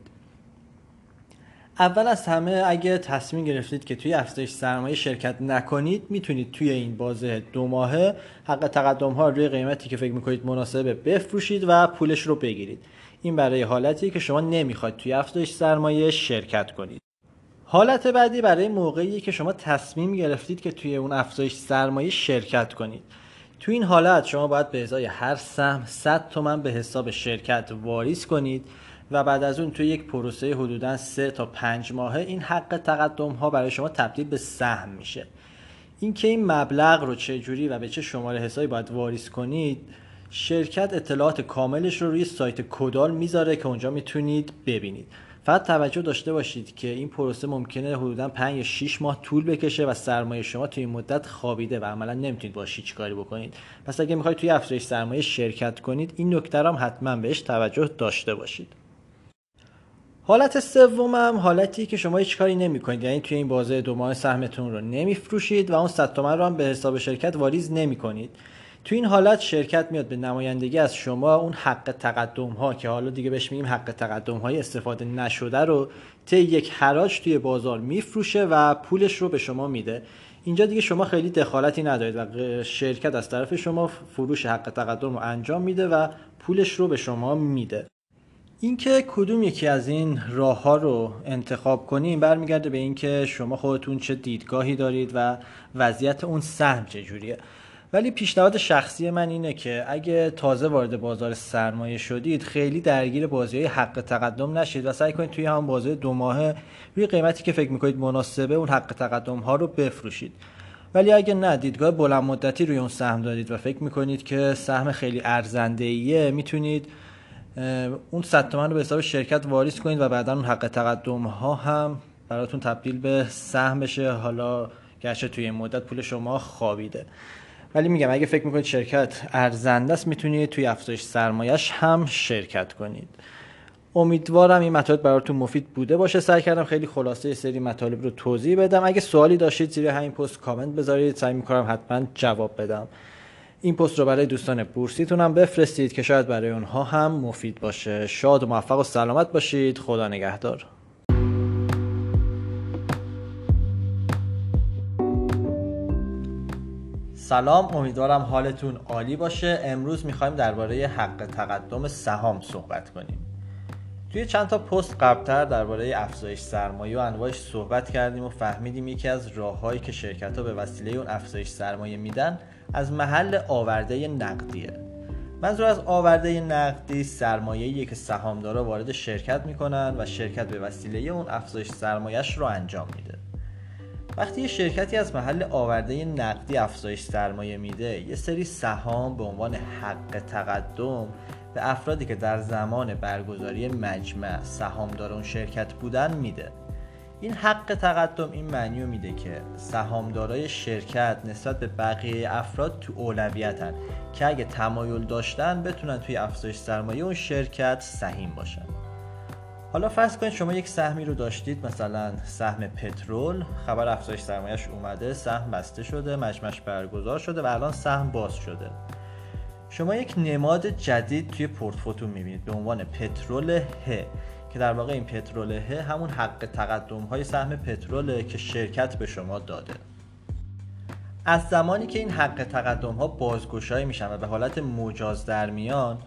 اول از همه اگه تصمیم گرفتید که توی افزایش سرمایه شرکت نکنید می‌تونید توی این بازه دو ماهه حق تقدم ها روی قیمتی که فکر می‌کنید مناسبه بفروشید و پولش رو بگیرید. این برای حالتی که شما نمی‌خواید توی افزایش سرمایه شرکت کنید. حالت بعدی برای موقعی که شما تصمیم گرفتید که توی اون افزایش سرمایه شرکت کنید. تو این حالت شما باید به ازای هر سهم 100 تومن به حساب شرکت واریز کنید و بعد از اون توی یک پروسه حدودا 3 تا 5 ماهه این حق تقدم ها برای شما تبدیل به سهم میشه. اینکه این مبلغ رو چه جوری و به چه شماره حسابی باید واریز کنید شرکت اطلاعات کاملش رو روی سایت کدال می‌ذاره که اونجا می‌تونید ببینید. فقط توجه داشته باشید که این پروسه ممکنه حدودا 5 یا 6 ماه طول بکشه و سرمایه شما توی این مدت خوابیده و عملا نمی‌تونید باش هیچ کاری بکنید. پس اگه می‌خواید توی افزایش سرمایه شرکت کنید این نکته هم حتما بهش توجه داشته باشید. حالت سوم هم حالتی که شما هیچ کاری نمی کنید یعنی توی این بازه دو ماه سهمتون رو نمیفروشید و اون 100 تومن رو هم به حساب شرکت واریز نمی کنید تو این حالت شرکت میاد به نمایندگی از شما اون حق تقدم ها که حالا دیگه بهش میگیم حق تقدم های استفاده نشده رو طی یک حراج توی بازار میفروشه و پولش رو به شما میده. اینجا دیگه شما خیلی دخالتی ندارید و شرکت از طرف شما فروش حق تقدم رو انجام میده و پولش رو به شما میده. اینکه کدوم یکی از این راه ها رو انتخاب کنیم برمیگرده به اینکه شما خودتون چه دیدگاهی دارید و وضعیت اون سهم چجوریه. ولی پیشنهاد شخصی من اینه که اگه تازه وارد بازار سرمایه شدید خیلی درگیر بازی حق تقدم نشید و سعی کنید توی همون بازی دو ماهه روی قیمتی که فکر می‌کنید مناسبه اون حق تقدم ها رو بفروشید. ولی اگه نه دیدگاه بلند مدتی روی اون سهم دارید و فکر می‌کنید که سهم خیلی ارزنده ایه می‌تونید اون 100 تومن رو به حساب شرکت واریز کنید و بعدا اون حق تقدم ها هم براتون تبدیل به سهم بشه. حالا گرچه توی این مدت پول شما خوابیده. ولی میگم اگه فکر می‌کنید شرکت ارزنده است می‌تونید توی افزایش سرمایش هم شرکت کنید. امیدوارم این مطالب براتون مفید بوده باشه. سعی کردم خیلی خلاصه سری مطالب رو توضیح بدم. اگه سوالی داشتید زیر همین پست کامنت بذارید. سعی می‌کنم حتما جواب بدم. این پست رو برای دوستان بورسیتون هم بفرستید که شاید برای اونها هم مفید باشه. شاد و موفق و سلامت باشید. خدا نگهدار. سلام امیدوارم حالتون عالی باشه. امروز می‌خوایم درباره حق تقدم سهام صحبت کنیم. توی چند تا پست قبلتر درباره افزایش سرمایه و انواعش صحبت کردیم و فهمیدیم یکی از راههایی که شرکت ها به وسیله اون افزایش سرمایه میدن از محل آورده نقدیه. منظور از آورده نقدی سرمایه‌ایه که سهامدارا وارد شرکت می‌کنن و شرکت به وسیله اون افزایش سرمایهش رو انجام میده. وقتی یه شرکتی از محل آورده نقدی افزایش سرمایه میده یه سری سهام به عنوان حق تقدم به افرادی که در زمان برگزاری مجمع سهامدار اون شرکت بودن میده. این حق تقدم این معنی میده که سهامدارای شرکت نسبت به بقیه افراد تو اولویتن که اگه تمایل داشتن بتونن توی افزایش سرمایه اون شرکت سهیم باشن. حالا فرض کنید شما یک سهمی رو داشتید مثلا سهم پترول خبر افزایش سرمایهش اومده سهم بسته شده مجمعش برگزار شده و الان سهم باز شده. شما یک نماد جدید توی پورتفوتون می‌بینید به عنوان پترول ه که در واقع این پترول ه همون حق تقدم های سهم پتروله که شرکت به شما داده. از زمانی که این حق تقدم ها بازگشایی میشن و به حالت مجاز در میان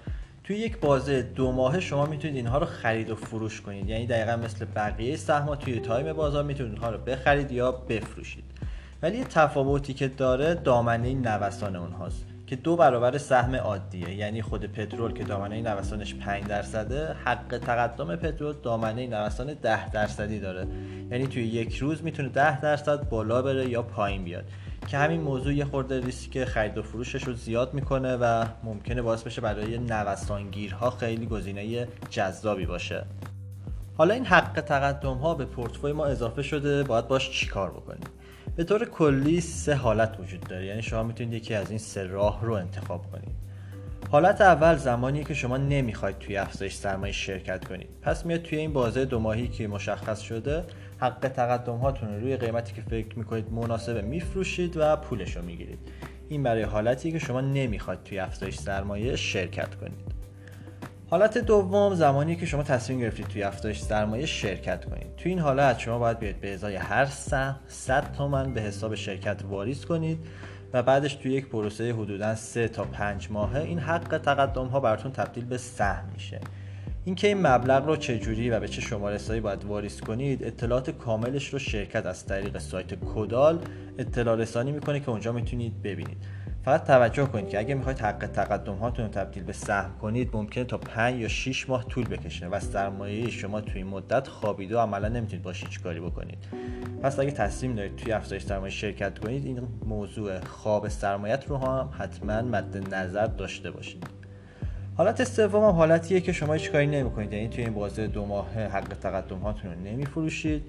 توی یک بازه دو ماهه شما می‌تونید اینها رو خرید و فروش کنید. یعنی دقیقا مثل بقیه سهم توی تایم بازار می‌تونید اینها رو بخرید یا بفروشید. ولی تفاوتی که داره دامنه نوسان اونهاست که دو برابر سهم عادیه. یعنی خود پترول که دامنه نوسانش 5 درصده حق تقدم پترول دامنه نوسان 10 درصدی داره. یعنی توی یک روز می‌تونه 10 درصد بالا بره یا پایین بیاد. که همین موضوع یه خورده ریسک خرید و فروشش رو زیاد می‌کنه و ممکنه باعث بشه برای نوسانگیرها خیلی گزینه جذابی باشه. حالا این حق تقدم ها به پورتفوی ما اضافه شده باید باش چیکار بکنیم؟ به طور کلی سه حالت وجود داره. یعنی شما می‌تونید یکی از این سه راه رو انتخاب کنید. حالت اول زمانی که شما نمی‌خواید توی افزایش سرمایه شرکت کنید. پس میاد توی این بازه دو ماهی که مشخص شده حق تقدم هاتون روی قیمتی که فکر می‌کنید مناسبه میفروشید و پولش رو می‌گیرید. این برای حالتی که شما نمی‌خواید توی افزایش سرمایه شرکت کنید. حالت دوم زمانی که شما تصمیم گرفتید توی افزایش سرمایه شرکت کنید. توی این حالت شما باید بیاید به ازای هر سهم 100 تومن به حساب شرکت واریز کنید و بعدش توی یک پروسه حدودا 3 تا 5 ماهه این حق تقدم ها براتون تبدیل به سهم میشه. اینکه این مبلغ رو چجوری و به چه شماره سایی باید واریز کنید اطلاعات کاملش رو شرکت از طریق سایت کدال اطلاع رسانی می‌کنه که اونجا می‌تونید ببینید. فقط توجه کنید که اگه می‌خواید حق تقدم هاتون رو تبدیل به سهم کنید ممکنه تا 5 یا 6 ماه طول بکشه و سرمایه شما توی این مدت خوابیده و عملا نمی‌تونید باش هیچ کاری بکنید. پس اگه تصمیم دارید توی افزایش سرمایه شرکت کنید این موضوع خواب سرمایت رو هم حتما مد نظر داشته باشید. حالت سوم هم حالتیه که شما هیچ کاری نمی‌کنید. یعنی توی این بازه دو ماه حق تقدم هاتون رو نمیفروشید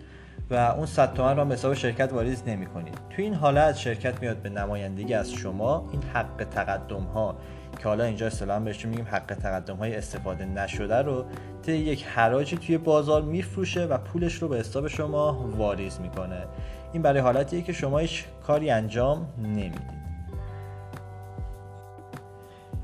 و اون 100 تومن رو به حساب شرکت واریز نمی کنید توی این حالت شرکت میاد به نمایندگی از شما این حق تقدم ها که حالا اینجا اصطلاحا بهش میگیم حق تقدم های استفاده نشده رو طی یک حراجی توی بازار میفروشه و پولش رو به حساب شما واریز می‌کنه. این برای حالتیه که شما هیچ کاری انجام نمی‌دید.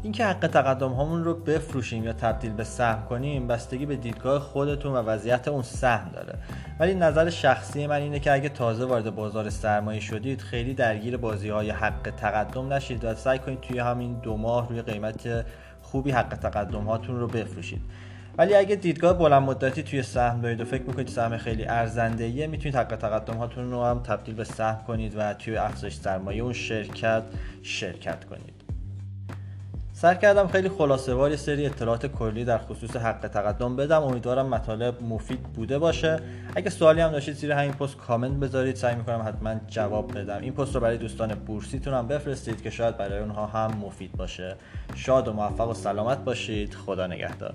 اینکه حق تقدم هامون رو بفروشیم یا تبدیل به سهم کنیم بستگی به دیدگاه خودتون و وضعیت اون سهم داره. ولی نظر شخصی من اینه که اگه تازه وارد بازار سرمایه شدید خیلی درگیر بازی های حق تقدم نشید و سعی کنید توی همین دو ماه روی قیمت خوبی حق تقدم هاتون رو بفروشید. ولی اگه دیدگاه بلند مدتی توی سهم دارید و فکر می‌کنید سهم خیلی ارزنده ایه می‌تونید حق تقدم هاتون رو هم تبدیل به سهم کنید و توی افزایش سرمایه اون شرکت شرکت کنید. سر کردم خیلی خلاصه وار سری اطلاعات کلی در خصوص حق تقدم بدم. امیدوارم مطالب مفید بوده باشه. اگه سوالی هم داشتید زیر همین پست کامنت بذارید. سعی می‌کنم حتما جواب بدم. این پست رو برای دوستان بورسیتون هم بفرستید که شاید برای اونها هم مفید باشه. شاد و موفق و سلامت باشید. خدا نگهدار.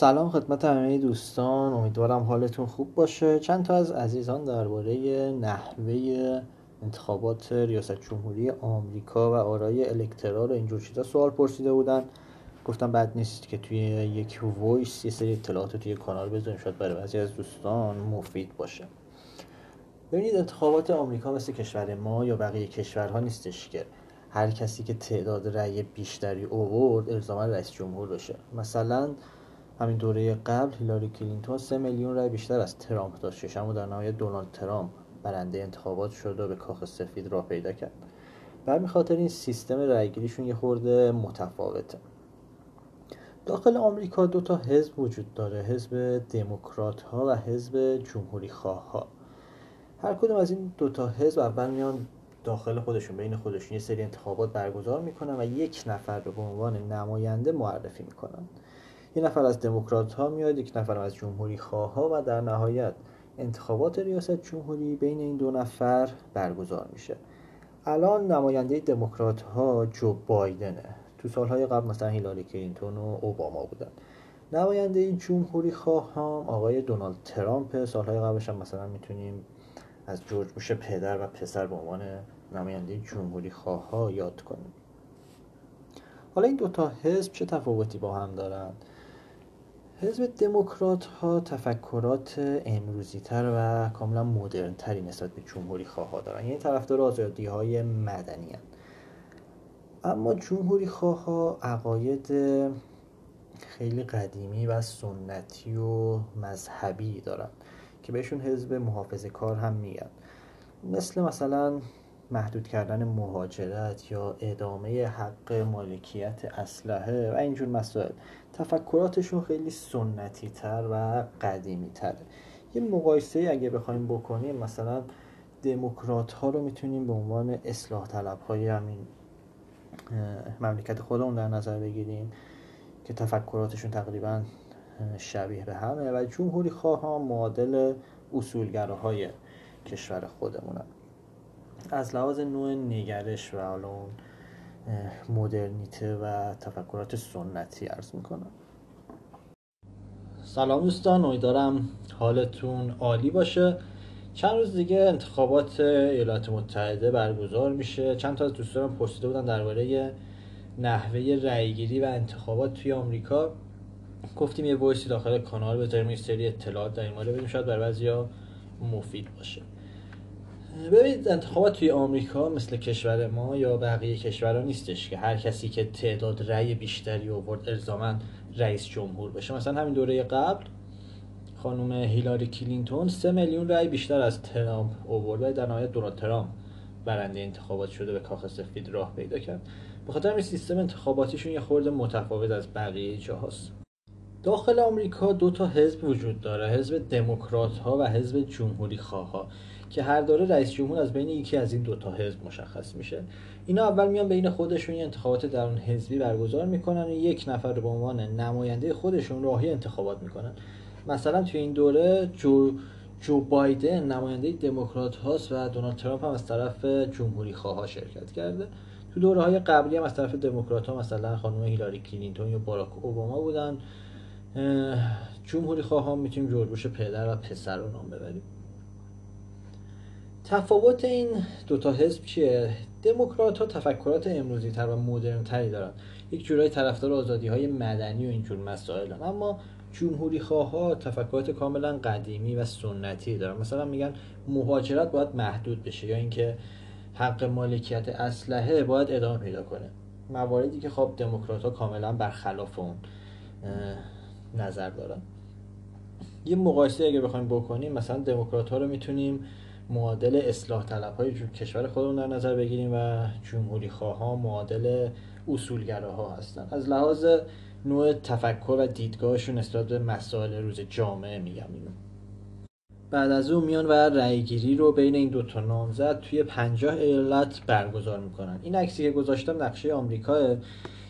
سلام خدمت همه دوستان امیدوارم حالتون خوب باشه. چند تا از عزیزان درباره نحوه انتخابات ریاست جمهوری آمریکا و آرای الکترال و اینجور چیزا سوال پرسیده بودن. گفتم بد نیست که توی یک وایس یه سری اطلاعات توی کانال بذاریم شاید برای بعضی از دوستان مفید باشه. ببینید انتخابات آمریکا مثل کشور ما یا بقیه کشورها نیستش که هر کسی که تعداد رأی بیشتری اوورد الزاما رئیس جمهور بشه. مثلا همین دوره قبل هیلاری کلینتون سه میلیون رای بیشتر از ترامپ داشتش اما در نهایت دونالد ترامپ برنده انتخابات شد و به کاخ سفید راه پیدا کرد. برمی خاطر این سیستم رایگیریشون یه خورده متفاوته. داخل آمریکا دو تا حزب وجود داره حزب دموکرات ها و حزب جمهوری خواه ها هر کدوم از این دو تا حزب اول میان داخل خودشون بین خودشون. یه سری انتخابات برگزار می‌کنن و یک نفر رو به عنوان نماینده معرفی می‌کنن. یه نفر از دموکرات ها میاد یک نفر از جمهوری خواه ها و در نهایت انتخابات ریاست جمهوری بین این دو نفر برگزار میشه. الان نماینده دموکرات ها جو بایدنه. تو سالهای قبل مثلا هیلاری کلینتون و اوباما بودن. نماینده جمهوری خواه هم آقای دونالد ترامپ سالهای قبلش هم مثلا می‌تونیم از جورج بوش پدر و پسر به عنوان نماینده جمهوری خواه ها یاد کنیم. حالا این دوتا حزب چه تفاوتی با هم دارن؟ حزب دموکرات ها تفکرات امروزی تر و کاملا مدرن تری نسبت به جمهوری خواه دارن یعنی طرفدار آزادی های مدنی هن. اما جمهوری خواه ها عقاید خیلی قدیمی و سنتی و مذهبی دارن که بهشون حزب محافظه کار هم میگن مثل مثلا محدود کردن مهاجرت یا ادامه حق مالکیت اسلحه و اینجور مسائل. تفکراتشون خیلی سنتی تر و قدیمی تره یه مقایسه اگه بخوایم بکنیم مثلا دموکرات ها رو می‌تونیم به عنوان اصلاح طلب های همین مملکت خودمون در نظر بگیریم که تفکراتشون تقریبا شبیه به همه و جمهوری خواه ها معادل اصولگراهای کشور خودمونن. از لحاظ نوع نگرش و حالا اون مدرنیته و تفکرات سنتی ارز می‌کنم. سلام دوستان امیدوارم حالتون عالی باشه. چند روز دیگه انتخابات ایالات متحده برگزار میشه. چند تا از دوستانم پرسیده بودن درباره نحوه رأیگیری و انتخابات توی آمریکا. گفتیم یه voice ی داخل کانال بذاریم یه سری اطلاعات در این مورد بدیم شاید برای بعضیا مفید باشه. ببینید انتخابات توی آمریکا مثل کشور ما یا بقیه کشورها نیستش که هر کسی که تعداد رأی بیشتری آورد الزاما رئیس جمهور بشه. مثلا همین دوره قبل خانم هیلاری کلینتون سه میلیون رأی بیشتر از ترامپ آورد و در نهایت دونالد ترامپ برنده انتخابات شده به کاخ سفید راه پیدا کرد. به خاطر این سیستم انتخاباتیشون یه خورده متفاوت از بقیه جاهاست. داخل آمریکا دو تا حزب وجود داره حزب دموکرات ها و حزب جمهوری خواه ها که هر دوره رئیس جمهور از بین یکی از این دوتا حزب مشخص میشه. اینا اول میان بین خودشون یه انتخابات درون حزبی برگزار می‌کنن و یک نفر رو به عنوان نماینده خودشون راهی انتخابات می‌کنن. مثلا توی این دوره جو جو بایدن نماینده دموکرات هاست و دونالد ترامپ هم از طرف جمهوری خواه شرکت کرده. تو دوره های قبلی هم از طرف دموکرات ها مثلا خانم هیلاری کلینتون یا باراک اوباما بودن. جمهوری خواه می‌تونیم جورج پدر و پسر رو نام ببریم تفاوت این دوتا حزب چیه؟ دموکرات ها تفکرات امروزی تر و مدرن تری دارن یک جورای طرفدار آزادی های مدنی و اینجور مسائل هم. اما جمهوری خواه ها تفکرات کاملا قدیمی و سنتی دارن مثلا میگن مهاجرت باید محدود بشه یا اینکه حق مالکیت اسلحه باید ادامه پیدا کنه مواردی که خب دموکرات ها کاملا برخلاف اون نظر دارن یه مقایسه اگه بخوایم بکنیم مثلا دموکرات ها رو می‌تونیم معادل اصلاح طلب های کشور خودمون در نظر بگیریم و جمهوری خواه معادل اصولگراها هستن. از لحاظ نوع تفکر و دیدگاهشون نسبت به مسائل روز جامعه میگم اینو. بعد از اون میان و رأیگیری رو بین این دو تا نامزد توی پنجاه ایالت برگزار می‌کنن. این عکسی که گذاشتم نقشه آمریکا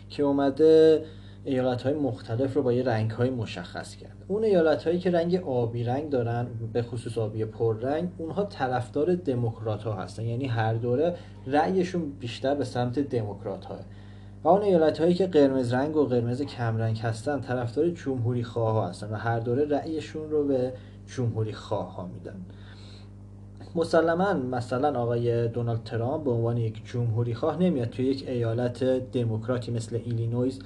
که اومده ایالت های مختلف رو با یه رنگ های مشخص کرد. اون ایالت هایی که رنگ آبی رنگ دارن به خصوص آبی پررنگ اونها طرفدار دموکرات ها هستن. یعنی هر دوره رأیشون بیشتر به سمت دموکرات ها و اون ایالت هایی که قرمز رنگ و قرمز کمرنگ هستن طرفدار جمهوری خواه هستن و هر دوره رأیشون رو به جمهوری خواه ها میدن. مسلما مثلا آقای دونالد ترامپ به عنوان یک جمهوری خواه نمیاد توی یک ایالت دموکراتی مثل ایلینویز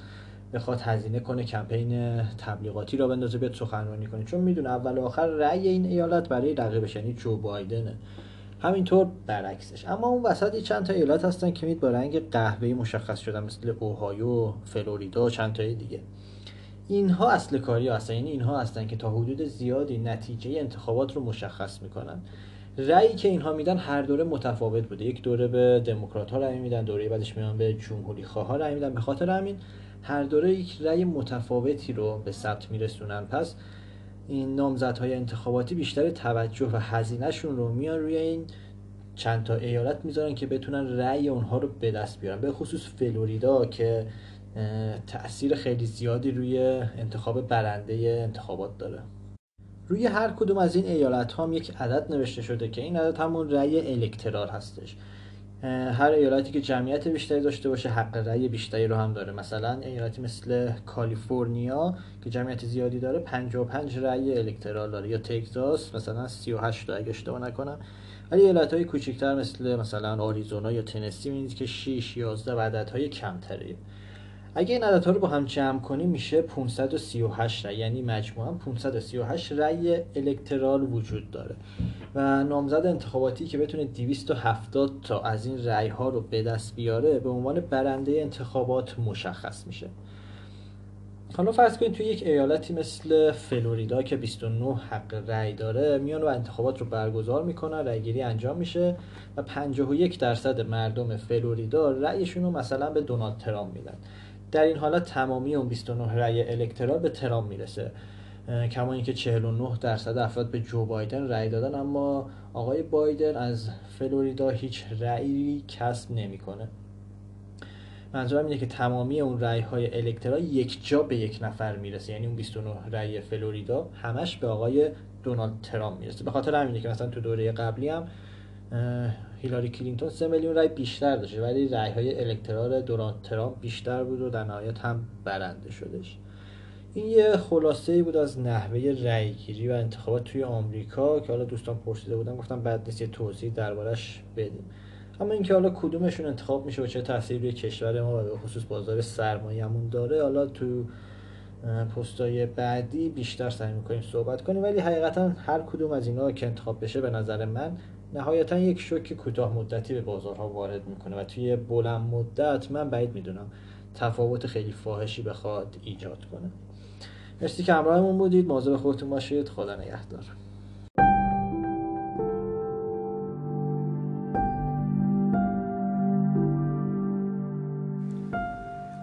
بخواد هزینه کنه کمپین تبلیغاتی راه بندازه بیاد سخنرانی کنه. چون می‌دونه اول و آخر رأی این ایالت برای رقیبش یعنی جو بایدنه. همینطور برعکسش. اما اون وسط چند تا ایالت هستن که مید با رنگ قهوه‌ای مشخص شدن مثل اوهایو، فلوریدا چند تای دیگه. اینها اصل کاری هستن. یعنی اینها هستن که تا حدود زیادی نتیجه انتخابات رو مشخص می‌کنن. رأیی که اینها میدن هر دوره متفاوت بوده. یک دوره به دموکرات ها رأی میدن دوره بعدش میان به جمهوری خواه ها رأی میدن. به خاطر همین هر دوره یک رأی متفاوتی رو به ثبت میرسونن. پس این نامزدهای انتخاباتی بیشتر توجه و هزینهشون رو میان روی این چند تا ایالت می‌ذارن که بتونن رأی اونها رو به دست بیارن. به خصوص فلوریدا که تاثیر خیلی زیادی روی انتخاب برنده انتخابات داره. روی هر کدوم از این ایالت ها هم یک عدد نوشته شده که این عدد همون رأی الکترال هستش. هر ایالتی که جمعیت بیشتری داشته باشه حق رأی بیشتری رو هم داره. مثلا ایالتی مثل کالیفرنیا که جمعیت زیادی داره 55 رأی الکترال داره. یا تگزاس مثلا 38 تا اگه اشتباه نکنم. ولی ایالت های کوچکتر مثل مثلا آریزونا یا تنسی می‌بینید که 6 11 و عدد های کمتری. اگه این عددها رو با هم جمع کنیم میشه 538 رأی. یعنی مجموعا 538 رأی الکترال وجود داره. و نامزد انتخاباتی که بتونه 270 تا از این رأی ها رو به دست بیاره به عنوان برنده انتخابات مشخص میشه. حالا فرض کنید توی یک ایالتی مثل فلوریدا که 29 حق رأی داره میان و انتخابات رو برگزار می‌کنن رأیگیری انجام میشه و 51 درصد مردم فلوریدا رأیشون رو مثلا به دونالد ترامپ میدن. در این حالت تمامی اون 29 رأی الکترال به ترامپ می‌رسه. کما اینکه 49 درصد افراد به جو بایدن رأی دادن اما آقای بایدن از فلوریدا هیچ رأیی کسب نمی‌کنه. منظورم اینه که تمامی اون رأی های الکترال یک جا به یک نفر می‌رسه. یعنی اون 29 رأی فلوریدا همش به آقای دونالد ترامپ می‌رسه. به خاطر همینه که مثلا تو دوره قبلی هم هیلاری کلینتون 3 میلیون رای بیشتر داشته ولی رای های الکترال دونالد ترامپ بیشتر بود و در نهایت هم برنده شدش این یه خلاصه ای بود از نحوه رأیگیری و انتخابات توی آمریکا که حالا دوستان پرسیده بودن گفتم بعد نیست یه توضیح دربارش بدیم اما اینکه حالا کدومشون انتخاب میشه و چه تاثیری روی کشور ما و به خصوص بازار سرمایه‌مون داره حالا تو پستای بعدی بیشتر سعی می‌کنیم صحبت کنیم. ولی حقیقتا هر کدوم از اینا که انتخاب بشه به نظر من نهایتا یک شوک کوتاه مدتی به بازارها وارد می‌کنه و توی بلند مدت من بعید می‌دونم تفاوت خیلی فاحشی بخواد ایجاد کنه. مرسی که همراهمون بودید. مواظب خودتون باشید. خدا نگهدار.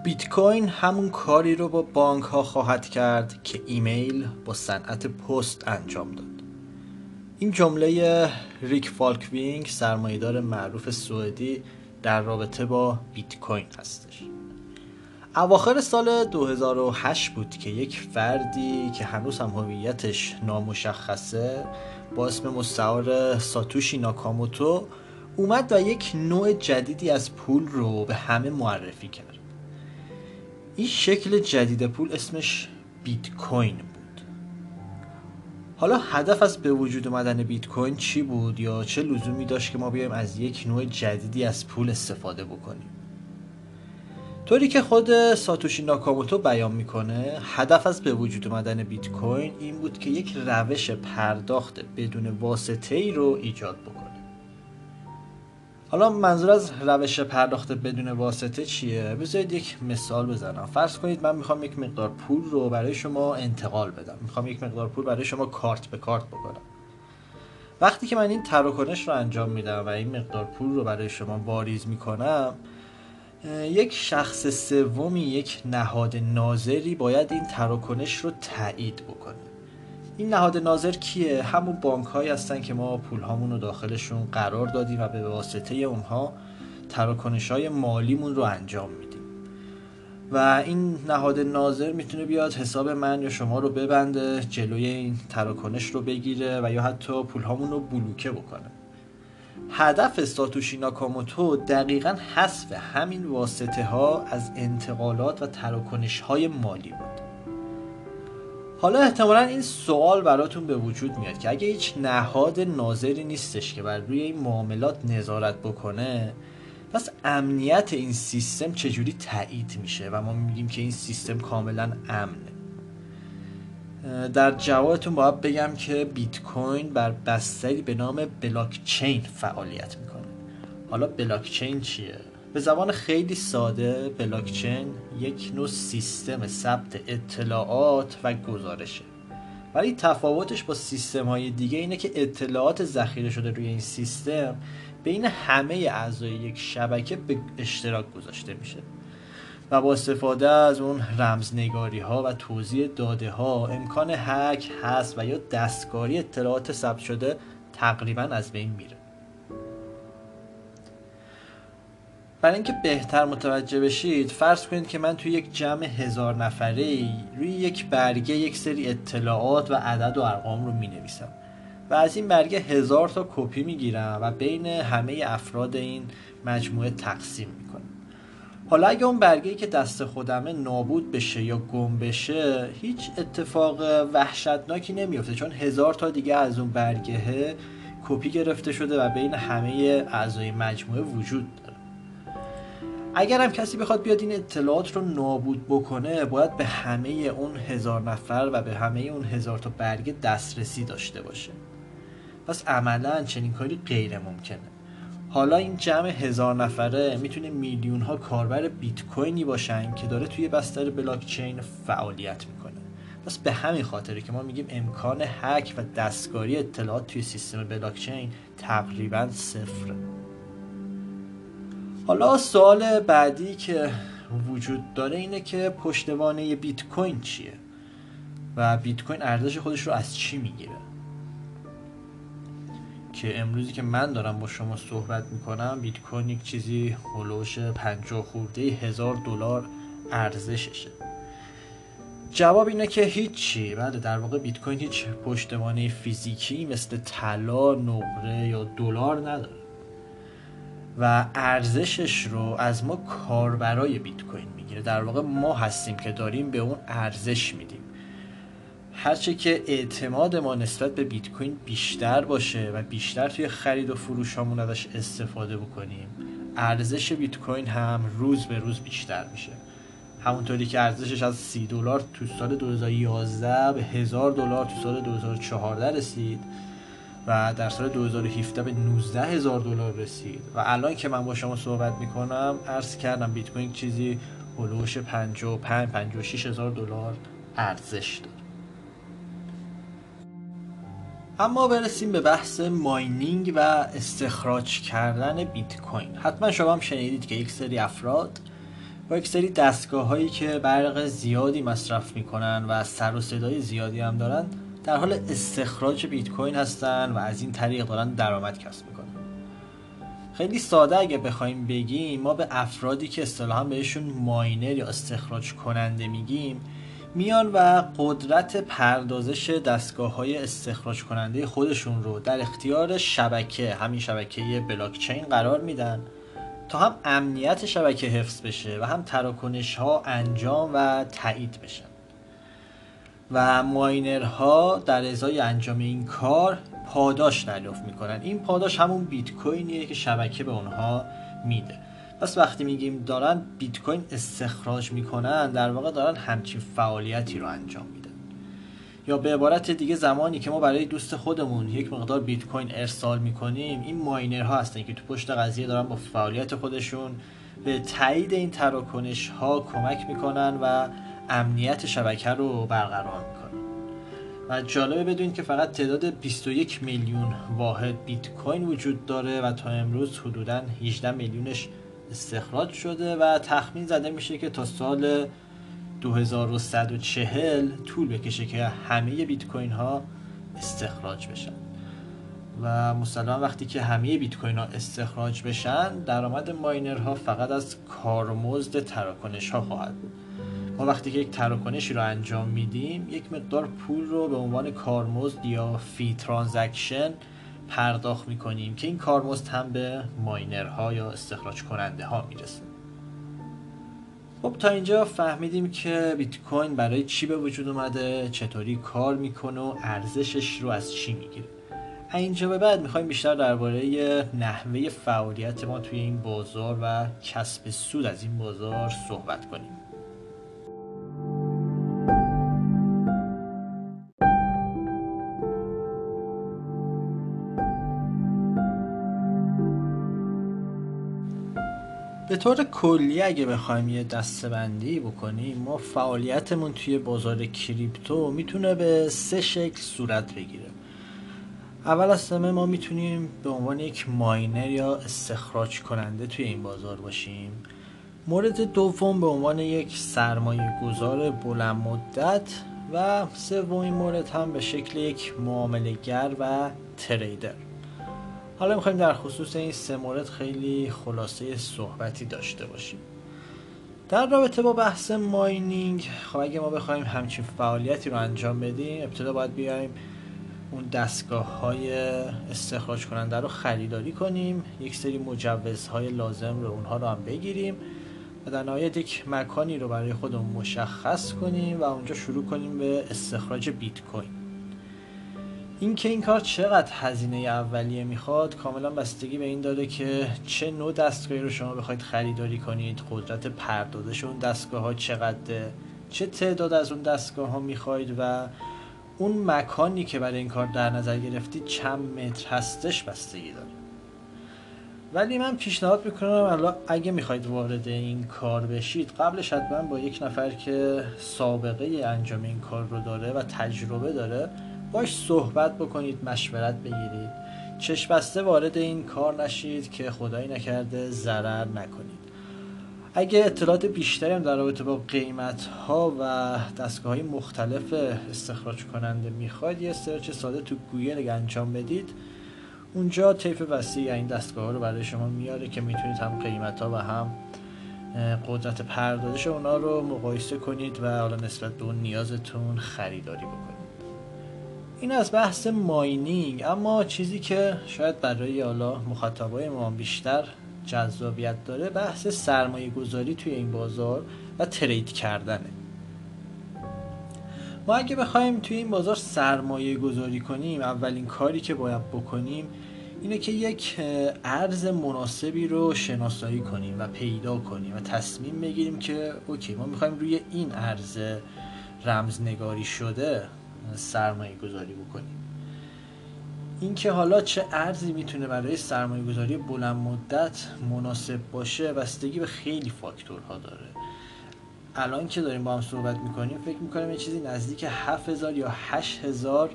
بیت کوین همون کاری رو با بانک ها خواهد کرد که ایمیل با صنعت پست انجام داد. این جمله ریک فالکوینگ سرمایهدار معروف سوئدی در رابطه با بیت کوین هستش. اواخر سال 2008 بود که یک فردی که هنوز هم هویتش نامشخصه با اسم مستعار ساتوشی ناکاموتو اومد و یک نوع جدیدی از پول رو به همه معرفی کرد. این شکل جدید پول اسمش بیت کوین بود. حالا هدف از به وجود اومدن بیت کوین چی بود یا چه لزومی داشت که ما بیایم از یک نوع جدیدی از پول استفاده بکنیم؟ طوری که خود ساتوشی ناکاموتو بیان می‌کنه هدف از به وجود اومدن بیت کوین این بود که یک روش پرداخت بدون واسطه ای رو ایجاد بکنه. حالا منظور از روش پرداخت بدون واسطه چیه؟ بذارید یک مثال بزنم. فرض کنید من می‌خوام یک مقدار پول رو برای شما انتقال بدم. می‌خوام یک مقدار پول برای شما کارت به کارت بکنم. وقتی که من این تراکنش رو انجام میدم و این مقدار پول رو برای شما واریز می‌کنم یک شخص سومی یک نهاد ناظری باید این تراکنش رو تایید بکنه. این نهاد ناظر کیه؟ همون بانک هایی هستن که ما پول رو داخلشون قرار دادیم و به واسطه اونها تراکنش های مالیمون رو انجام میدیم. و این نهاد ناظر می‌تونه بیاد حساب من یا شما رو ببنده جلوی این تراکنش رو بگیره و یا حتی پول رو بلوکه بکنه. هدف ساتوشی ناکاموتو دقیقا حذف همین واسطه ها از انتقالات و تراکنش های مالی بود. حالا احتمالا این سوال براتون به وجود میاد که اگه هیچ نهاد ناظری نیستش که بر روی این معاملات نظارت بکنه پس امنیت این سیستم چجوری تایید میشه؟ و ما میگیم که این سیستم کاملا امنه. در جوابتون باید بگم که بیت کوین بر بستری به نام بلاک چین فعالیت می‌کنه. حالا بلاک چین چیه؟ به زبان خیلی ساده بلاک چین یک نوع سیستم ثبت اطلاعات و گزارشه. ولی تفاوتش با سیستم های دیگه اینه که اطلاعات ذخیره شده روی این سیستم بین همه اعضای یک شبکه به اشتراک گذاشته میشه. و با استفاده از اون رمزنگاری ها و توضیح داده ها امکان هک هست و یا دستکاری اطلاعات ثبت شده تقریبا از بین میره. برای اینکه بهتر متوجه بشید فرض کنید که من توی یک جمع هزار نفره روی یک برگه یک سری اطلاعات و عدد و ارقام رو می نویسم و از این برگه هزار تا کپی می گیرم و بین همه افراد این مجموعه تقسیم می کنم حالا اگه اون برگه که دست خودمه نابود بشه یا گم بشه هیچ اتفاق وحشتناکی نمیفته چون هزار تا دیگه از اون برگه کپی گرفته شده و بین همه اعضای مجموعه وجود داره. اگر هم کسی بخواد بیاد این اطلاعات رو نابود بکنه باید به همه اون هزار نفر و به همه اون هزار تا برگه دسترسی داشته باشه. پس عملا چنین کاری غیر ممکنه. حالا این جمع هزار نفره می‌تونه میلیون ها کاربر بیت کوینی باشن که داره توی بستر بلاک چین فعالیت می‌کنه. پس به همین خاطره که ما میگیم امکان هک و دستکاری اطلاعات توی سیستم بلاک چین تقریبا صفره. حالا سوال بعدی که وجود داره اینه که پشتوانه بیت کوین چیه و بیت کوین ارزش خودش رو از چی می‌گیره؟ که امروزی که من دارم با شما صحبت می‌کنم بیت کوین یک چیزی هلوش پنجاه خورده هزار دلار ارزششه. جواب اینه که هیچی. بله در واقع بیت کوین هیچ پشتوانه فیزیکی مثل طلا نقره یا دلار نداره. و ارزشش رو از ما کاربرای بیت کوین می‌گیره. در واقع ما هستیم که داریم به اون ارزش میدیم. هرچه که اعتماد ما نسبت به بیت کوین بیشتر باشه و بیشتر توی خرید و فروش همون ازش استفاده بکنیم ارزش بیت کوین هم روز به روز بیشتر میشه. همونطوری که ارزشش از 30 دلار تو سال 2011 به 1000 دلار تو سال 2014 رسید و در سال 2017 به 19 هزار دلار رسید. و الان که من با شما صحبت می‌کنم عرض کردم بیت کوین چیزی هلوش 55 56 هزار دلار ارزش داره. اما برسیم به بحث ماینینگ و استخراج کردن بیت کوین. حتما شما هم شنیدید که یک سری افراد با یک سری دستگاه هایی که برق زیادی مصرف می‌کنن و سر و صدای زیادی هم دارن در حال استخراج بیت کوین هستن و از این طریق دارن درآمد کسب می‌کنن. خیلی ساده اگه بخوایم بگیم ما به افرادی که اصطلاحا بهشون ماینر یا استخراج کننده میگیم میان و قدرت پردازش دستگاه های استخراج کننده خودشون رو در اختیار شبکه همین شبکه بلاکچین قرار میدن تا هم امنیت شبکه حفظ بشه و هم تراکنش ها انجام و تایید بشن. و ماینرها در ازای انجام این کار پاداش دریافت می‌کنن. این پاداش همون بیت کوینیه که شبکه به اونها میده. پس وقتی میگیم دارن بیت کوین استخراج می‌کنن در واقع دارن همچین فعالیتی رو انجام میدن. یا به عبارت دیگه زمانی که ما برای دوست خودمون یک مقدار بیت کوین ارسال می‌کنیم این ماینرها هستن که تو پشت قضیه دارن با فعالیت خودشون به تایید این تراکنش ها کمک می‌کنن و امنیت شبکه رو برقرار می‌کنن. و جالبه بدونید که فقط تعداد 21 میلیون واحد بیت کوین وجود داره و تا امروز حدودا 18 میلیونش استخراج شده و تخمین زده میشه که تا سال 2140 طول بکشه که همه بیت کوین ها استخراج بشن. و مسلما وقتی که همه بیت کوین ها استخراج بشن درآمد ماینرها فقط از کارمزد تراکنش ها خواهد بود. ما وقتی که یک تراکنشی رو انجام میدیم یک مقدار پول رو به عنوان کارمزد یا فی ترانزکشن پرداخت می‌کنیم که این کارمزد هم به ماینرها یا استخراج کننده ها می‌رسه. خب تا اینجا فهمیدیم که بیت کوین برای چی به وجود اومده چطوری کار می‌کنه و ارزشش رو از چی می‌گیره. اینجا به بعد می‌خوایم بیشتر درباره نحوه فعالیت ما توی این بازار و کسب سود از این بازار صحبت کنیم. طور کلی اگه بخوایم یه دستبندی بکنیم ما فعالیتمون توی بازار کریپتو می‌تونه به سه شکل صورت بگیره. اول از همه ما می‌تونیم به عنوان یک ماینر یا استخراج کننده توی این بازار باشیم. مورد دوم به عنوان یک سرمایه گذار بلند مدت و سومین مورد هم به شکل یک معاملهگر و تریدر. حالا می‌خوایم در خصوص این سه مورد خیلی خلاصه صحبتی داشته باشیم. در رابطه با بحث ماینینگ خب اگه ما بخوایم همچین فعالیتی رو انجام بدیم ابتدا باید بیایم اون دستگاه های استخراج کننده رو خریداری کنیم یک سری مجوزهای لازم رو اونها رو هم بگیریم و در نهایت یک مکانی رو برای خودمون مشخص کنیم و اونجا شروع کنیم به استخراج بیت کوین. اینکه این کار چقدر هزینه اولیه می‌خواد کاملا بستگی به این داره که چه نوع دستگاهی رو شما بخواید خریداری کنید قدرت پردازش اون دستگاه ها چقدره چه تعداد از اون دستگاه ها می‌خواید و اون مکانی که برای این کار در نظر گرفتید چند متر هستش بستگی داره. ولی من پیشنهاد می‌کنم الان اگه می‌خواید وارد این کار بشید قبلش حتما با یک نفر که سابقه انجام این کار رو داره و تجربه داره باش صحبت بکنید مشورت بگیرید. چشم بسته وارد این کار نشید که خدایی نکرده ضرر نکنید. اگه اطلاعات بیشتری هم در رابطه با قیمت ها و دستگاه های مختلف استخراج کننده می‌خواید یه search ساده تو گوگل انجام بدید اونجا طیف وسیعی این دستگاه ها رو برای شما میاره که می‌تونید هم قیمت ها و هم قدرت پردازش اونا رو مقایسه کنید و حالا نسبت به اون نیازتون خریداری بکنید. این از بحث ماینینگ اما چیزی که شاید برای حالا مخاطبای ما بیشتر جذابیت داره بحث سرمایه گذاری توی این بازار و ترید کردنه. ما اگه بخوایم توی این بازار سرمایه گذاری کنیم اولین کاری که باید بکنیم اینه که یک ارز مناسبی رو شناسایی کنیم و پیدا کنیم و تصمیم بگیریم که اوکی ما می‌خوایم روی این ارز رمزنگاری شده سرمایه گذاری بکنیم. اینکه حالا چه ارزی می‌تونه برای سرمایه گذاری بلند مدت مناسب باشه بستگی به خیلی فاکتورها داره. الان که داریم با هم صحبت می‌کنیم فکر می‌کنم یه چیزی نزدیک 7000 یا 8000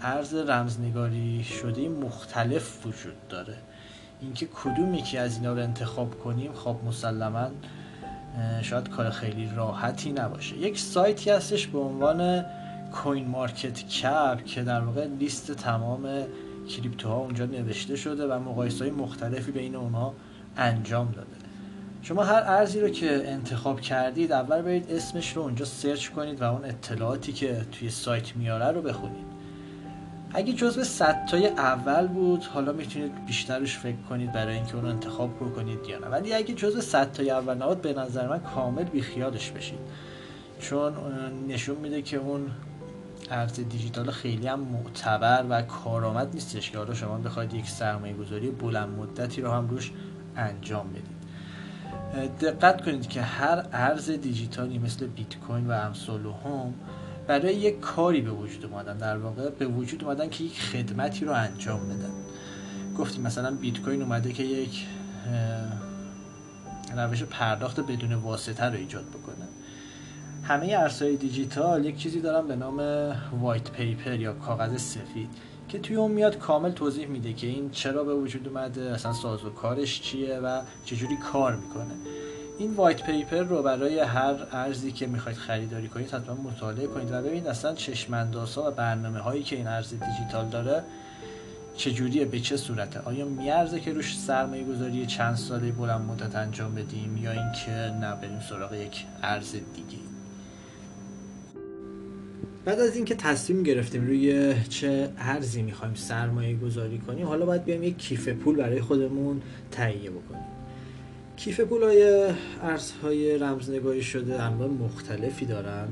ارز رمزنگاری شده مختلف وجود داره. اینکه کدوم یکی از اینا رو انتخاب کنیم خب مسلما شاید کار خیلی راحتی نباشه. یک سایتی هستش به عنوان CoinMarketCap که در واقع لیست تمام crypto ها اونجا نوشته شده و مقایسه های مختلفی بین اونها انجام داده. شما هر ارزی رو که انتخاب کردید اول برید اسمش رو اونجا search کنید و اون اطلاعاتی که توی سایت میاره رو بخونید. اگه جزو صدتای اول بود حالا می‌تونید بیشتر روش فکر کنید برای اینکه اونو انتخاب بکنید یا نه. ولی اگه جزو صدتای اول نبود به نظر من کامل بیخیالش بشید. چون نشون میده که اون ارز دیجیتال خیلی هم معتبر و کارآمد نیستش که حالا شما بخواید یک سرمایه گذاری بلند مدتی رو هم روش انجام بدید. دقت کنید که هر ارز دیجیتالی مثل بیت کوین و امثال هم برای یک کاری به وجود اومدن در واقع به وجود اومدن که یک خدمتی رو انجام بدن. گفتیم مثلا بیت کوین اومده که یک روش پرداخت بدون واسطه رو ایجاد بکنه. همه ارزهای دیجیتال یک چیزی دارن به نام white paper یا کاغذ سفید که توی اون میاد کامل توضیح میده که این چرا به وجود اومده اصلا ساز و کارش چیه و چجوری کار می‌کنه. این white paper رو برای هر ارزی که می‌خواید خریداری کنید حتما مطالعه کنید و ببینید اصلا چشماندازها و برنامه هایی که این ارز دیجیتال داره چجوریه به چه صورته؟ آیا میارزه که روش سرمایه گذاری چند ساله بلند مدت انجام بدیم یا اینکه نه بریم سراغ یک ارز دیگه؟ بعد از اینکه تصمیم گرفتیم روی چه ارزی می‌خوایم سرمایه گذاری کنیم حالا باید بیایم یک کیف پول برای خودمون تهیه بکنیم. کیف پول های ارزهای رمزنگاری شده انواع مختلفی دارن.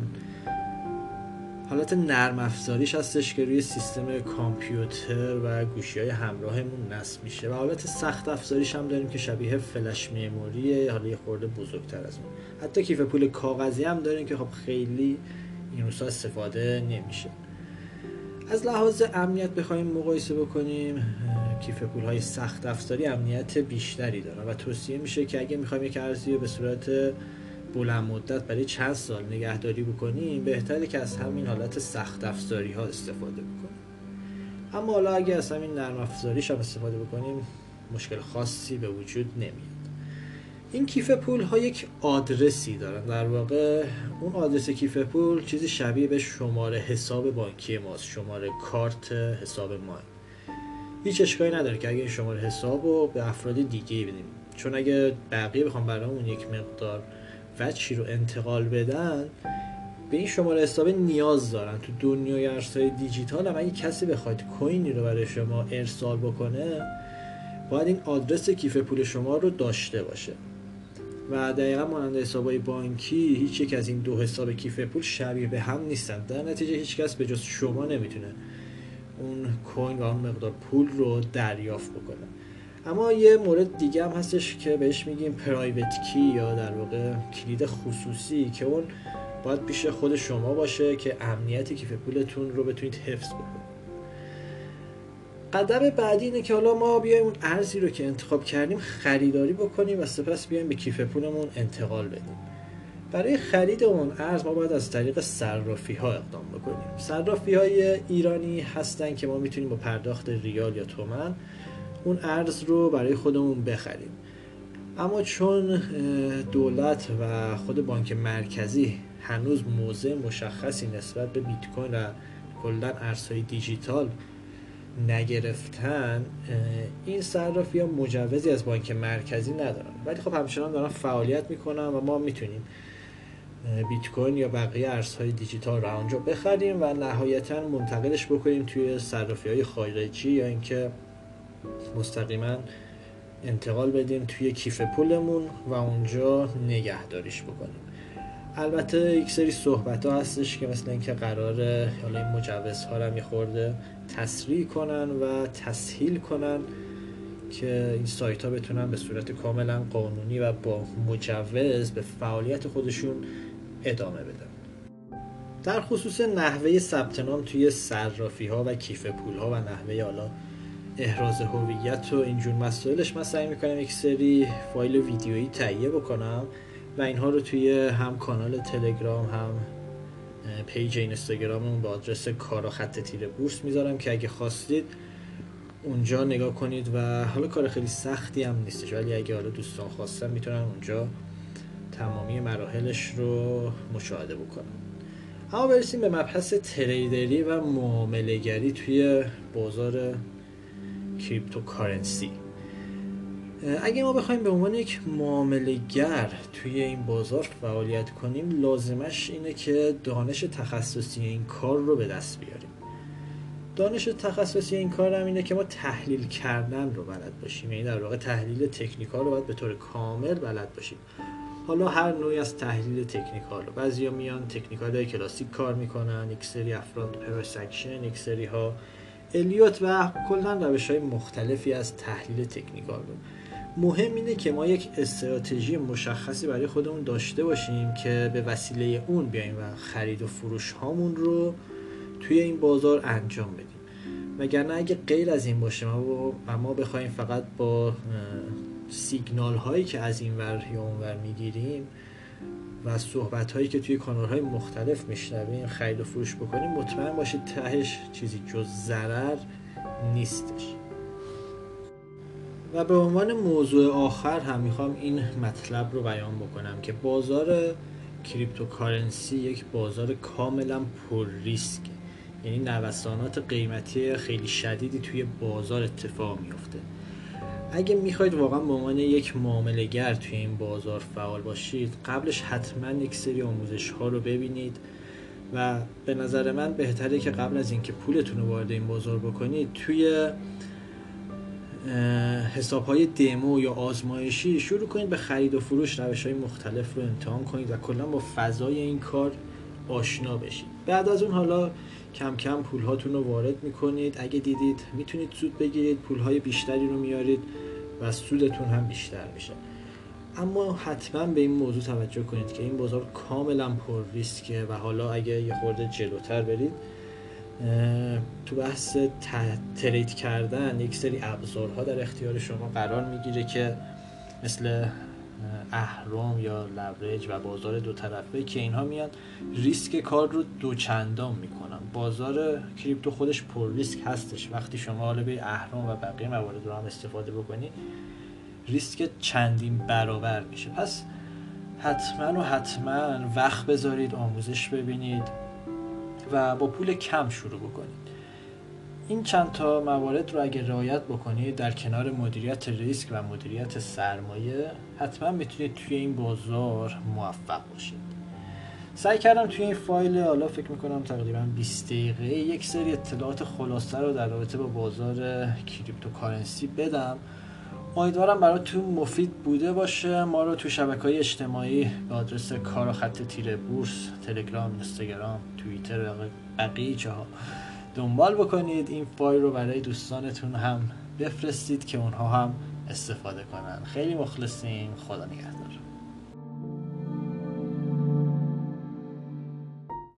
حالت نرم افزاریش هستش که روی سیستم کامپیوتر و گوشی های همراهمون نصب میشه و حالت سخت افزاریش هم داریم که شبیه فلش میموریه حالا یه خورده بزرگتر از اون. حتی کیف پول کاغذی هم داریم که خب خیلی این روزها استفاده نمیشه. از لحاظ امنیت بخوایم مقایسه بکنیم کیف پول های سخت افزاری امنیت بیشتری دارن و توصیه میشه که اگه می‌خوایم یک ارزی به صورت بلند مدت برای چند سال نگهداری بکنیم بهتره که از همین حالت سخت افزاری ها استفاده بکنیم. اما حالا اگه از همین نرم افزاریش هم استفاده بکنیم مشکل خاصی به وجود نمیاد. این کیف پول ها یک آدرسی دارن. در واقع اون آدرس کیف پول چیزی شبیه به شماره حساب بانکی ماست. شماره کارت حساب ما. هیچ اشکالی نداره که اگه این شماره حساب رو به افراد دیگه بدیم. چون اگه بقیه بخوام برامون یک مقدار وچی رو انتقال بدن به این شماره حساب نیاز دارن. تو دنیای ارزهای دیجیتال هم اگه کسی بخواد کوینی رو برای شما ارسال بکنه باید این آدرس کیف پول شما رو داشته باشه. و دقیقا مانند حسابای بانکی هیچ یک از این دو حساب کیف پول شبیه به هم نیستن. در نتیجه هیچ کس به جز شما نمی‌تونه اون کوین و اون مقدار پول رو دریافت بکنه. اما یه مورد دیگه هم هستش که بهش میگیم پرایوت کی یا در واقع کلید خصوصی که اون باید پیش خود شما باشه که امنیت کیف پولتون رو بتونید حفظ بکنید قدم بعدی اینه که حالا ما بیایم اون ارزی رو که انتخاب کردیم خریداری بکنیم و سپس بیایم به کیف پولمون انتقال بدیم. برای خرید اون ارز ما باید از طریق صرافی ها اقدام بکنیم. صرافی های ایرانی هستن که ما می‌تونیم با پرداخت ریال یا تومن اون ارز رو برای خودمون بخریم. اما چون دولت و خود بانک مرکزی هنوز موضع مشخصی نسبت به بیت کوین و کلا ارزهای دیجیتال نگرفتن این صرافی ها مجوزی از بانک مرکزی ندارن. ولی خب همچنان دارن فعالیت می‌کنن و ما می‌تونیم بیت کوین یا بقیه ارزهای دیجیتال رو اونجا بخریم و نهایتا منتقلش بکنیم توی صرافی های خارجی یا اینکه مستقیما انتقال بدیم توی کیف پولمون و اونجا نگهداریش بکنیم. البته یک سری صحبت ها هستش که مثل اینکه قرار حالا این مجوزها رو هم خورده تسریع کنن و تسهیل کنن که این سایت ها بتونن به صورت کاملا قانونی و با مجوز به فعالیت خودشون ادامه بدن. در خصوص نحوه ثبت نام توی صرافی ها و کیف پول ها و نحوه حالا احراز هویت و اینجور مسائلش من سعی می‌کنم یک سری فایل ویدیویی تهیه بکنم و اینها رو توی هم کانال تلگرام هم پیج اینستاگراممون با آدرس کارا خط تیر بورس می‌ذارم که اگه خواستید اونجا نگاه کنید و حالا کار خیلی سختی هم نیستش ولی اگه حالا دوستان خواستن می‌تونن اونجا تمامی مراحلش رو مشاهده بکنم اما برسیم به مبحث تریدری و معاملهگری توی بازار cryptocurrency. اگه ما بخوایم به عنوان یک معاملهگر توی این بازار فعالیت کنیم لازمش اینه که دانش تخصصی این کار رو به دست بیاریم. دانش تخصصی این کار هم اینه که ما تحلیل کردن رو بلد باشیم. یعنی در واقع تحلیل technical رو باید به طور کامل بلد باشیم. حالا هر نوعی از تحلیل technical رو. بعضیا میان technical های کلاسیک کار می‌کنن یک سری افراد پرس یک سری ها. الیوت و کلا روش های مختلفی از تحلیل تکنیکال رو. مهم اینه که ما یک استراتژی مشخصی برای خودمون داشته باشیم که به وسیله اون بیایم و خرید و فروش هامون رو توی این بازار انجام بدیم. وگرنه اگه غیر از این باشه و ما بخوایم فقط با سیگنال هایی که از این ور یا اون ور می‌گیریم و صحبت هایی که توی کانال های مختلف میشنویم خرید و فروش بکنیم مطمئن باشید تهش چیزی جز ضرر نیستش. و به عنوان موضوع آخر هم می‌خوام این مطلب رو بیان بکنم که بازار cryptocurrency یک بازار کاملا پر ریسکه. یعنی نوسانات قیمتی خیلی شدیدی توی بازار اتفاق میفته اگه می‌خواید واقعا به عنوان یک معاملهگر توی این بازار فعال باشید قبلش حتما یک سری آموزش ها رو ببینید و به نظر من بهتره که قبل از اینکه پولتون رو وارد این بازار بکنید توی حساب های دمو یا آزمایشی شروع کنید به خرید و فروش روش های مختلف رو امتحان کنید و کلا با فضای این کار آشنا بشید. بعد از اون حالا کم کم پول هاتون رو وارد می‌کنید. اگه دیدید می‌تونید سود بگیرید پول های بیشتری رو میارید و سودتون هم بیشتر میشه. اما حتما به این موضوع توجه کنید که این بازار کاملا پر ریسکه و حالا اگه یه خورده جلوتر برید تو بحث ترید کردن یک سری ابزارها در اختیار شما قرار می‌گیره که مثل اهرام یا لورج و بازار دو طرفه که اینها میان ریسک کار رو دوچندان می‌کنن. بازار کریپتو خودش پر ریسک هستش. وقتی شما حالا به اهرام و بقیه موارد رو هم استفاده بکنی ریسک چندین برابر میشه. پس حتما و حتما وقت بذارید آموزش ببینید. و با پول کم شروع بکنید. این چند تا موارد رو اگر رعایت بکنید در کنار مدیریت ریسک و مدیریت سرمایه حتما می‌تونید توی این بازار موفق باشید. سعی کردم توی این فایل حالا فکر می‌کنم تقریبا 20 دقیقه یک سری اطلاعات خلاصه رو در رابطه با بازار cryptocurrency بدم. امیدوارم براتون مفید بوده باشه. ما رو تو شبکه های اجتماعی به آدرس کار و خط تیره بورس تلگرام اینستاگرام توییتر و بقیه جاها دنبال بکنید. این فایل رو برای دوستانتون هم بفرستید که اونها هم استفاده کنن. خیلی مخلصیم. خدا نگهدار.